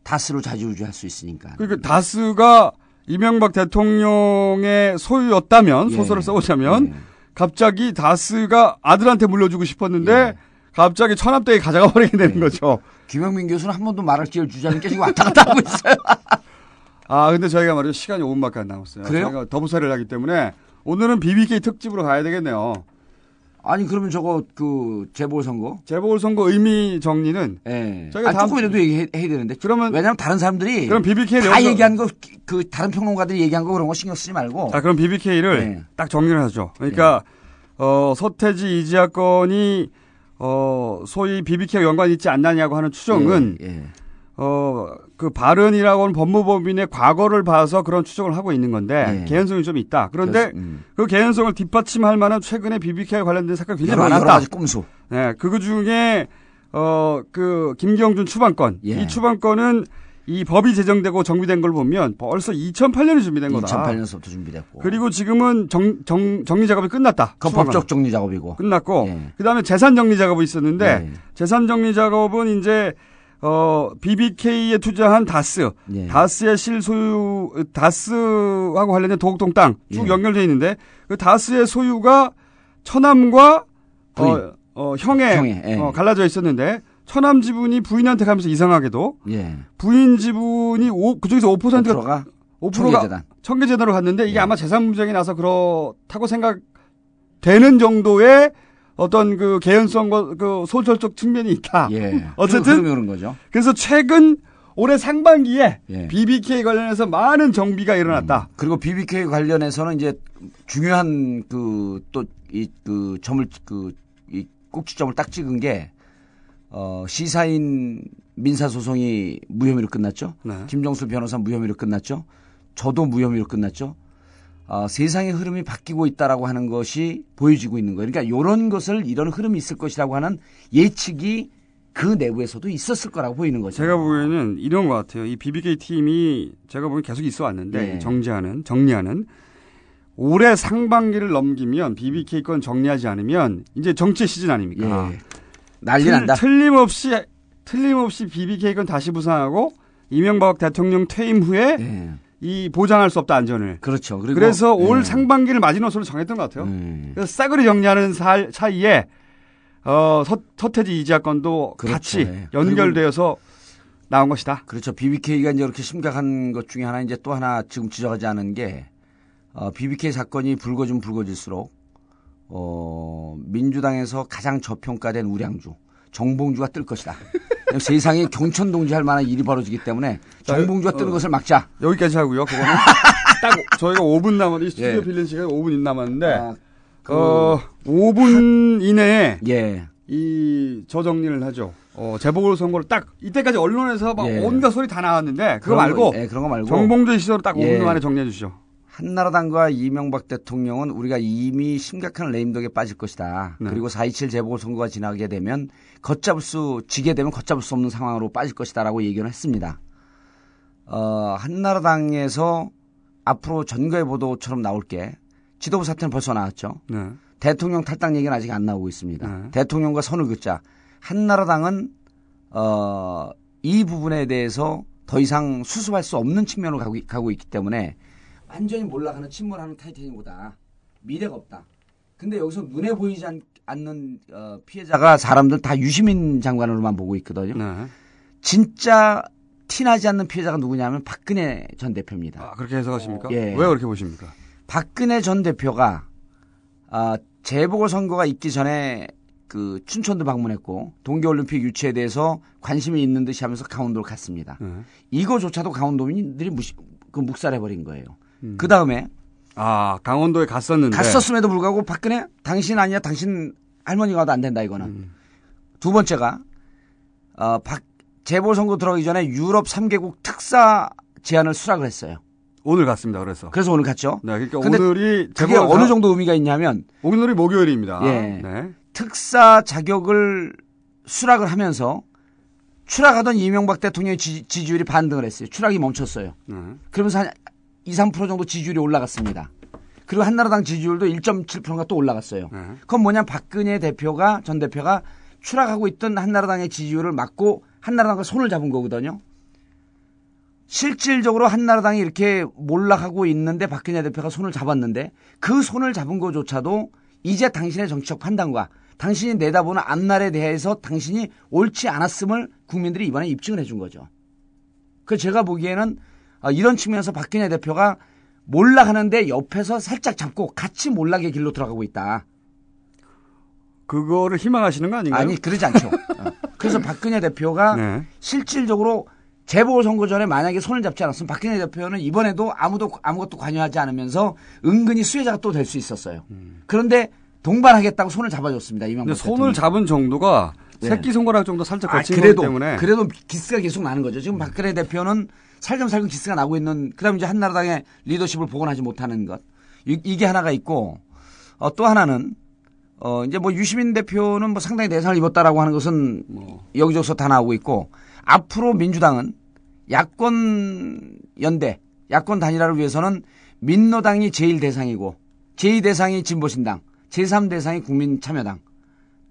다스로 자지우지할 수 있으니까. 그러니까 다스가 이명박 대통령의 소유였다면 예. 소설을 써보자면 예. 갑자기 다스가 아들한테 물려주고 싶었는데 예. 갑자기 천합대에 가져가 버리게 되는 거죠. 김영민 교수는 한 번도 말할 기회를 주지 않으니까 지금 왔다 갔다 하고 있어요. 아 근데 저희가 말이죠 시간이 5분밖에 안 남았어요. 그래요? 저희가 더부살이를 하기 때문에 오늘은 BBK 특집으로 가야 되겠네요. 아니 그러면 저거 그 재보궐선거? 재보궐선거 의미 정리는 예. 저희가 아, 다음- 조금이라도 얘기해야 되는데. 그러면- 왜냐면 다른 사람들이 그럼 BBK 다 여기서- 얘기한 거 그 다른 평론가들이 얘기한 거 그런 거 신경 쓰지 말고. 자 그럼 BBK를 네. 딱 정리를 하죠. 그러니까 어 서태지 이지아 건이 어 소위 BBK와 연관이 있지 않느냐고 하는 추정은 예, 예. 어, 그 발언이라고 하는 법무법인의 과거를 봐서 그런 추정을 하고 있는 건데 예. 개연성이 좀 있다. 그런데 음. 그 개연성을 뒷받침할 만한 최근에 BBK와 관련된 사건이 굉장히 여러, 많았다. 여러 가지 꼼수. 네, 그 중에 어, 그 김경준 추방건. 예. 이 추방건은 이 법이 제정되고 정비된 걸 보면 벌써 2008년에 준비된 거다. 2008년서부터 준비됐고. 그리고 지금은 정, 정, 정리 작업이 끝났다. 그. 법적 정리 작업이고. 끝났고 예. 그 다음에 재산 정리 작업이 있었는데 예. 재산 정리 작업은 이제 어 BBK에 투자한 다스, 예. 다스의 실소유 다스하고 관련된 도곡동 땅 쭉 예. 연결돼 있는데 그 다스의 소유가 처남과 부인. 어, 어, 형에, 형에, 예. 어, 갈라져 있었는데 처남 지분이 부인한테 가면서 이상하게도 예. 부인 지분이 오, 그중에서 5%가 5%가 5%가 청계재단. 청계재단으로 갔는데 이게 예. 아마 재산 분쟁이 나서 그렇다고 생각되는 정도의 어떤 그 개연성과 그 소설적 측면이 있다. 예. 어쨌든 그런 거죠. 그래서 최근 올해 상반기에 예. BBK 관련해서 많은 정비가 일어났다. 그리고 BBK 관련해서는 이제 중요한 그 또이그 점을 그 이 꼭지점을 딱 찍은 게 어, 시사인 민사 소송이 무혐의로 끝났죠. 네. 김정수 변호사 무혐의로 끝났죠. 저도 무혐의로 끝났죠. 어, 세상의 흐름이 바뀌고 있다라고 하는 것이 보여지고 있는 거예요. 그러니까 이런 것을 이런 흐름이 있을 것이라고 하는 예측이 그 내부에서도 있었을 거라고 보이는 거죠. 제가 보기에는 이런 것 같아요. 이 BBK 팀이 제가 보기엔 계속 있어 왔는데 예. 정지하는 정리하는 올해 상반기를 넘기면 BBK 건 정리하지 않으면 이제 정치 시즌 아닙니까? 예. 난리 틀- 난다. 틀림없이 틀림없이 BBK 건 다시 부상하고 이명박 대통령 퇴임 후에 예. 이 보장할 수 없다 안전을. 그렇죠. 그래서 올 예. 상반기를 마지노선으로 정했던 것 같아요. 음. 그래서 싸그리 정리하는 사, 사이에 어, 서, 서태지 이지아 건도 그렇죠. 같이 네. 연결되어서 나온 것이다. 그렇죠. BBK가 이제 이렇게 심각한 것 중에 하나 이제 또 하나 지금 지적하지 않은 게 어, BBK 사건이 불거지면 불거질수록 어, 민주당에서 가장 저평가된 우량주 정봉주가 뜰 것이다. 세상에 경천동지 할 만한 일이 벌어지기 때문에 정봉주가 뜨는 어. 것을 막자. 여기까지 하고요. 그거는 딱 저희가 5분 남았, 이 스튜디오 예. 빌린 시간이 5분 남았는데 아, 그- 어, 5분 이내에 예. 이 저정리를 하죠. 어, 재보궐 선거를 딱 이때까지 언론에서 막 예. 온갖 소리 다 나왔는데 그거 그런 말고 거, 예, 그런 거 말고 정봉주 시절을 딱 5분 예. 만에 정리해 주시죠. 한나라당과 이명박 대통령은 우리가 이미 심각한 레임덕에 빠질 것이다. 네. 그리고 4.27 재보궐선거가 지나게 되면 걷잡을 수, 지게 되면 걷잡을 수 없는 상황으로 빠질 것이다 라고 얘기를 했습니다. 어, 한나라당에서 앞으로 전거의 보도처럼 나올 게 지도부 사태는 벌써 나왔죠. 네. 대통령 탈당 얘기는 아직 안 나오고 있습니다. 네. 대통령과 선을 긋자. 한나라당은 어, 이 부분에 대해서 더 이상 수습할 수 없는 측면으로 가고, 있- 가고 있기 때문에 완전히 몰락하는 침몰하는 타이타닉보다 미래가 없다. 근데 여기서 눈에 보이지 않, 는 어, 피해자가 사람들 다 유시민 장관으로만 보고 있거든요. 네. 진짜 티나지 않는 피해자가 누구냐면 박근혜 전 대표입니다. 아, 그렇게 해석하십니까? 예. 왜 그렇게 보십니까? 박근혜 전 대표가 아, 재보궐선거가 있기 전에 그 춘천도 방문했고 동계올림픽 유치에 대해서 관심이 있는 듯이 하면서 강원도를 갔습니다. 네. 이거조차도 강원도민들이 무시, 그 묵살해버린 거예요. 음. 그 다음에 아, 강원도에 갔었는데. 갔었음에도 불구하고 박근혜 당신 아니야 당신 할머니가 와도 안 된다 이거는. 음. 두 번째가 어, 박 재보 선거 들어가기 전에 유럽 3개국 특사 제안을 수락을 했어요. 오늘 갔습니다. 그래서. 그래서 오늘 갔죠. 네, 그러니까 오늘이 그게 재보궐 어느 사- 정도 의미가 있냐면 오늘이 목요일입니다. 예. 네. 특사 자격을 수락을 하면서 추락하던 이명박 대통령의 지, 지율이 반등을 했어요. 추락이 멈췄어요. 네. 그러면서 한 2, 3% 정도 지지율이 올라갔습니다. 그리고 한나라당 지지율도 1.7%가 또 올라갔어요. 네. 그건 뭐냐 박근혜 대표가 전 대표가 추락하고 있던 한나라당의 지지율을 막고 한나라당과 손을 잡은 거거든요. 실질적으로 한나라당이 이렇게 몰락하고 있는데 박근혜 대표가 손을 잡았는데 그 손을 잡은 것조차도 이제 당신의 정치적 판단과 당신이 내다보는 앞날에 대해서 당신이 옳지 않았음을 국민들이 이번에 입증을 해준 거죠. 그 제가 보기에는 어, 이런 측면에서 박근혜 대표가 몰락하는데 옆에서 살짝 잡고 같이 몰락의 길로 들어가고 있다. 그거를 희망하시는 거 아닌가요? 아니 그러지 않죠. 어. 그래서 박근혜 대표가 네. 실질적으로 재보궐선거 전에 만약에 손을 잡지 않았으면 박근혜 대표는 이번에도 아무도 아무것도 관여하지 않으면서 은근히 수혜자가 또 될 수 있었어요. 그런데 동반하겠다고 손을 잡아줬습니다. 이명박 손을. 잡은 정도가 네. 새끼 손가락 정도 살짝 아, 거친 그래도 거기 때문에 그래도 기스가 계속 나는 거죠. 지금 박근혜 대표는 살금살금 기스가 나고 있는 그다음 이제 한나라당의 리더십을 복원하지 못하는 것 이, 게 하나가 있고 어, 또 하나는 어 이제 뭐 유시민 대표는 뭐 상당히 내상을 입었다라고 하는 것은 뭐. 여기저기서 다 나오고 있고 앞으로 민주당은 야권 연대 야권 단일화를 위해서는 민노당이 제일 대상이고 제2 대상이 진보신당 제3 대상이 국민참여당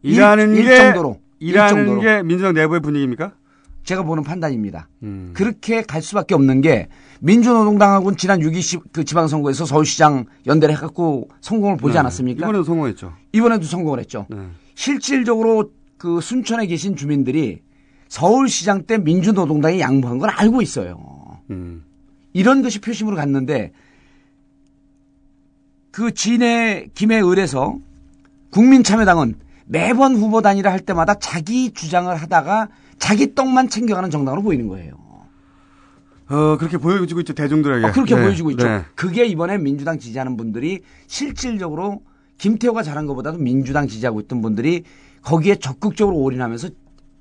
일하는 일, 게 정도로 일 일하는. 게 민주당 내부의 분위기입니까? 제가 보는 판단입니다. 음. 그렇게 갈 수밖에 없는 게 민주노동당하고는 지난 6.20 그 지방선거에서 서울시장 연대를 해갖고 성공을 보지 네. 않았습니까? 이번에도 성공했죠. 이번에도 성공을 했죠. 네. 실질적으로 그 순천에 계신 주민들이 서울시장 때 민주노동당이 양보한 걸 알고 있어요. 음. 이런 것이 표심으로 갔는데 그 진해 김해을에서 국민참여당은 매번 후보 단일화 할 때마다 자기 주장을 하다가 자기 떡만 챙겨가는 정당으로 보이는 거예요. 어, 그렇게 보여지고 있죠, 대중들에게. 어, 그렇게 네, 보여지고 있죠. 네. 그게 이번에 민주당 지지하는 분들이 실질적으로 김태호가 잘한 것보다도 민주당 지지하고 있던 분들이 거기에 적극적으로 올인하면서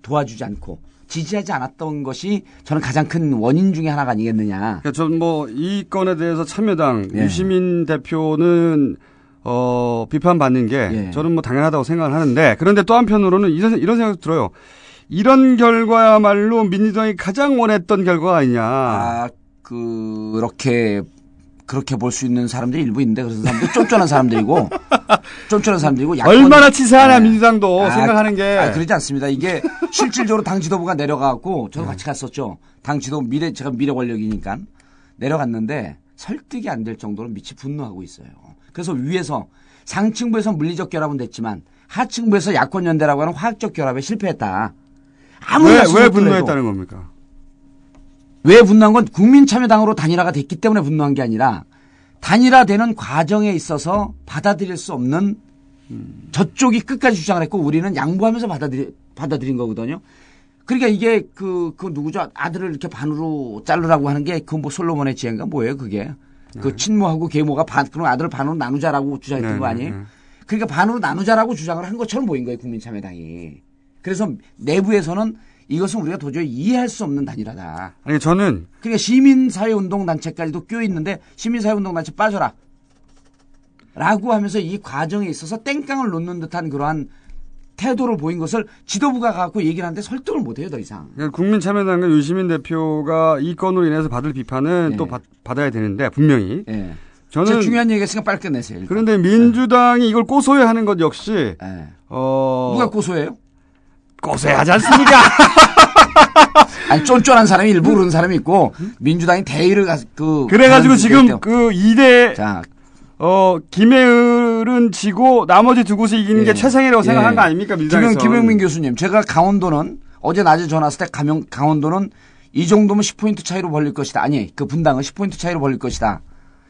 도와주지 않고 지지하지 않았던 것이 저는 가장 큰 원인 중에 하나가 아니겠느냐. 그러니까 전뭐 이 건에 대해서 참여당 예. 유시민 대표는 어, 비판받는 게 예. 저는 뭐 당연하다고 생각을 하는데 그런데 또 한편으로는 이런, 이런 생각도 들어요. 이런 결과야말로 민주당이 가장 원했던 결과가 아니냐. 아, 그렇게 그렇게 볼 수 있는 사람들이 일부 있는데 그런 사람들 쫀쫀한 사람들이고 쫀쫀한 사람들이고 야권- 얼마나 치사하냐 네. 민주당도 아, 생각하는 게. 아, 그러지 않습니다. 이게 실질적으로 당 지도부가 내려가고 저도 같이 갔었죠. 당 지도 미래 제가 미래 권력이니까 내려갔는데 설득이 안 될 정도로 미치 분노하고 있어요. 그래서 위에서 상층부에서 물리적 결합은 됐지만 하층부에서 야권 연대라고 하는 화학적 결합에 실패했다. 아무리 왜, 왜 분노했다는 겁니까? 왜 분노한 건 국민참여당으로 단일화가 됐기 때문에 분노한 게 아니라 단일화되는 과정에 있어서 받아들일 수 없는 저쪽이 끝까지 주장을 했고 우리는 양보하면서 받아들이, 받아들인 거거든요. 그러니까 이게 그, 그 누구죠? 아들을 이렇게 반으로 자르라고 하는 게 그 뭐 솔로몬의 지혜인가 뭐예요 그게. 그 친모하고 계모가 반, 그럼 아들을 반으로 나누자라고 주장했던 네, 거 네, 아니에요? 네. 그러니까 반으로 나누자라고 주장을 한 것처럼 보인 거예요 국민참여당이. 그래서 내부에서는 이것은 우리가 도저히 이해할 수 없는 단일화다. 아니, 저는 그러니까 시민사회운동단체까지도 껴 있는데 시민사회운동단체 빠져라. 라고 하면서 이 과정에 있어서 땡깡을 놓는 듯한 그러한 태도를 보인 것을 지도부가 갖고 얘기를 하는데 설득을 못 해요, 더 이상. 그러니까 국민참여당과 유시민 대표가 이 건으로 인해서 받을 비판은 네. 또 받, 받아야 되는데 분명히 예. 저는 중요한 얘기했으니까 빨리 끝내세요. 일단. 그런데 민주당이 이걸 고소해야 하는 것 역시 예. 어 누가 고소해요? 고소해야지 않습니까? 아니, 쫀쫀한 사람이 일부 그런 사람이 있고, 민주당이 대의를, 가- 그. 그래가지고 지금. 그 2대 자, 어 김해을의 곳들은 지고 나머지 두 곳이 이기는 게 예. 최상이라고 생각한 예. 거 아닙니까 김영, 민주당에서? 김영민 교수님, 제가 강원도는 어제 낮에 전화 왔을 때 가명, 강원도는 이 정도면 10포인트 차이로 벌릴 것이다. 아니, 그 분당은 10포인트 차이로 벌릴 것이다.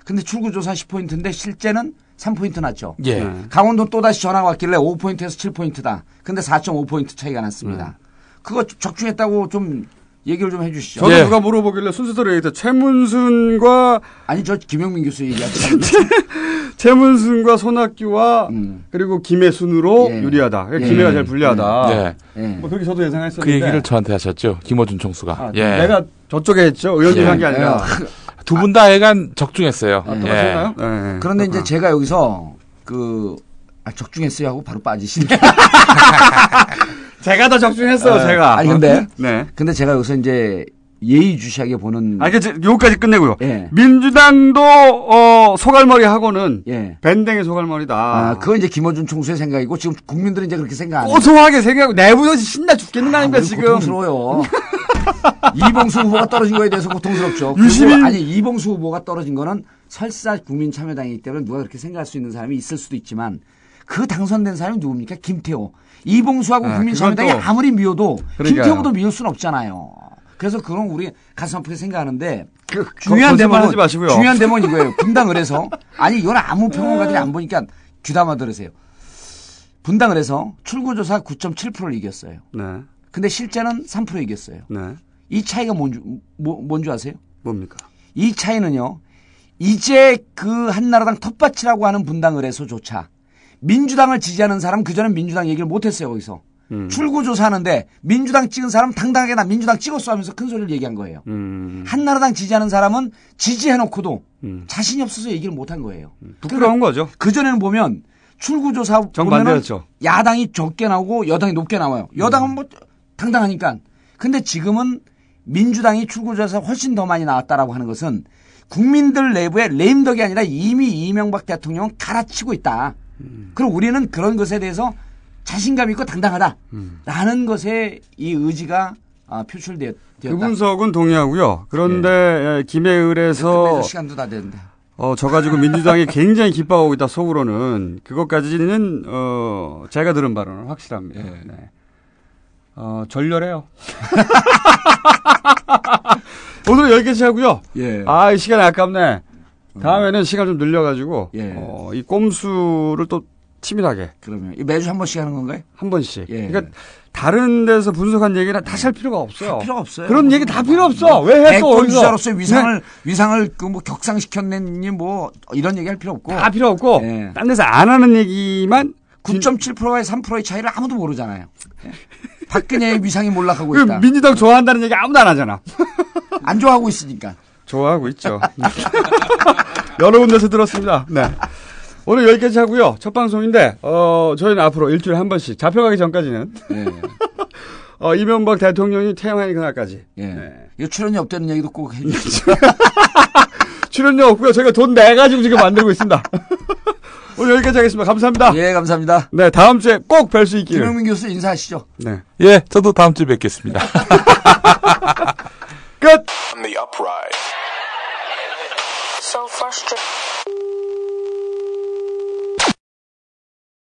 근데 출구조사 10포인트인데 실제는 3포인트 났죠. 예. 네. 강원도 또다시 전화가 왔길래 5포인트에서 7포인트다. 근데 4.5포인트 차이가 났습니다. 그거 적중했다고 좀 얘기를 좀 해주시죠. 저도 예. 누가 물어보길래 순서대로 얘기했죠. 최문순과 아니, 저 김영민 교수 얘기하시는 최문순과 손학규와 음. 그리고 김혜순으로 예. 유리하다. 예. 김혜가 제일 불리하다. 예. 예. 뭐 그렇게 저도 예상했었는데. 그 얘기를 저한테 하셨죠. 김어준 총수가. 아, 예. 내가 저쪽에 했죠. 의원님 예. 한게 아니라. 두 분다 애간 적중했어요. 아, 예. 예, 예. 그런데 이제 아. 제가 여기서 그, 아, 적중했어요 하고 바로 빠지시네. 제가 더 적중했어요, 아, 제가. 아니, 근데 네. 근데 제가 여기서 이제 예의주시하게 보는 아, 그, 요까지 끝내고요. 예. 민주당도, 어, 소갈머리 하고는 예. 밴댕의 소갈머리다. 아, 그거 이제 김어준 총수의 생각이고 지금 국민들은 이제 그렇게 생각 안 해요. 고소하게 생각하고 내부에서 신나 죽겠는 거 아닙니까, 우리 지금. 고통스러워요. 이봉수 후보가 떨어진 거에 대해서 고통스럽죠. 그리고 유시민- 아니 이봉수 후보가 떨어진 거는 설사 국민참여당이기 때문에 누가 그렇게 생각할 수 있는 사람이 있을 수도 있지만 그 당선된 사람이 누굽니까? 김태호. 이봉수하고 아, 국민참여당이 그건 또- 아무리 미워도 그러니까요. 김태호보다 미울 수는 없잖아요. 그래서 그건 우리 가슴 아프게 생각하는데 그, 중요한 대목은 하지 마시고요. 중요한 대목은 이거예요. 분당을 해서 아니 이건 아무 평론가들이 안 보니까 귀담아 들으세요. 분당을 해서 출구조사 9.7%를 이겼어요. 네. 근데 실제는 3% 이겼어요. 네. 이 차이가 뭔지 뭐, 뭔지 아세요? 뭡니까? 이 차이는요. 이제 그 한나라당 텃밭이라고 하는 분당 을해서조차 민주당을 지지하는 사람 그전엔 민주당 얘기를 못했어요 거기서 음. 출구 조사하는데 민주당 찍은 사람 당당하게 나 민주당 찍었어 하면서 큰 소리를 얘기한 거예요. 음. 한나라당 지지하는 사람은 지지해놓고도 음. 자신이 없어서 얘기를 못한 거예요. 부끄러운 거죠. 그 전에는 보면 출구 조사 보면은 정반대였죠. 야당이 적게 나오고 여당이 높게 나와요. 여당은 뭐 당당하니까. 근데 지금은 민주당이 출구 조사 훨씬 더 많이 나왔다라고 하는 것은 국민들 내부의 레임덕이 아니라 이미 이명박 대통령은 갈아치고 있다. 그리고 우리는 그런 것에 대해서 자신감 있고 당당하다라는 것에 이 의지가 아, 표출되었다. 그 분석은 동의하고요. 그런데 예, 김해을에서 끝내줄 시간도 다 됐는데. 어, 저 가지고 민주당이 굉장히 기뻐하고 있다 속으로는 그것까지는 어, 제가 들은 바로는 확실합니다. 네. 어, 절렬해요. 오늘 여기까지 하고요. 예. 아, 이 시간이 아깝네. 다음에는 시간 좀 늘려가지고 예. 어, 이 꼼수를 또 치밀하게 그러면 이 매주 한 번씩 하는 건가요? 한 번씩. 예. 그러니까 다른 데서 분석한 얘기는 다시 할 필요가 없어요. 할 필요가 없어요. 그런 얘기 다 필요 없어. 왜 해 또? 어디서? 주자로서의 위상을 네. 위상을 그 뭐 격상시켰느니 뭐 이런 얘기 할 필요 없고 다 필요 없고 예. 딴 데서 안 하는 얘기만 9.7%와 3%의 차이를 아무도 모르잖아요. 예. 박근혜의 위상이 몰락하고 그 있다. 민주당 좋아한다는 얘기 아무도 안 하잖아. 안 좋아하고 있으니까. 좋아하고 있죠. 여러 군데서 들었습니다. 네. 오늘 여기까지 하고요. 첫 방송인데 어 저희는 앞으로 일주일에 한 번씩 잡혀가기 전까지는 예. 어 이명박 대통령이 퇴임하는 그날까지 예. 네. 이거 출연료 없다는 얘기도 꼭 해주시죠. 출연료 없고요. 저희가 돈 내가지고 지금 만들고 있습니다. 오늘 여기까지 하겠습니다. 감사합니다. 예, 감사합니다. 네, 다음 주에 꼭 뵐 수 있기를. 김영민 교수 인사하시죠. 네. 예, 저도 다음 주에 뵙겠습니다. 끝!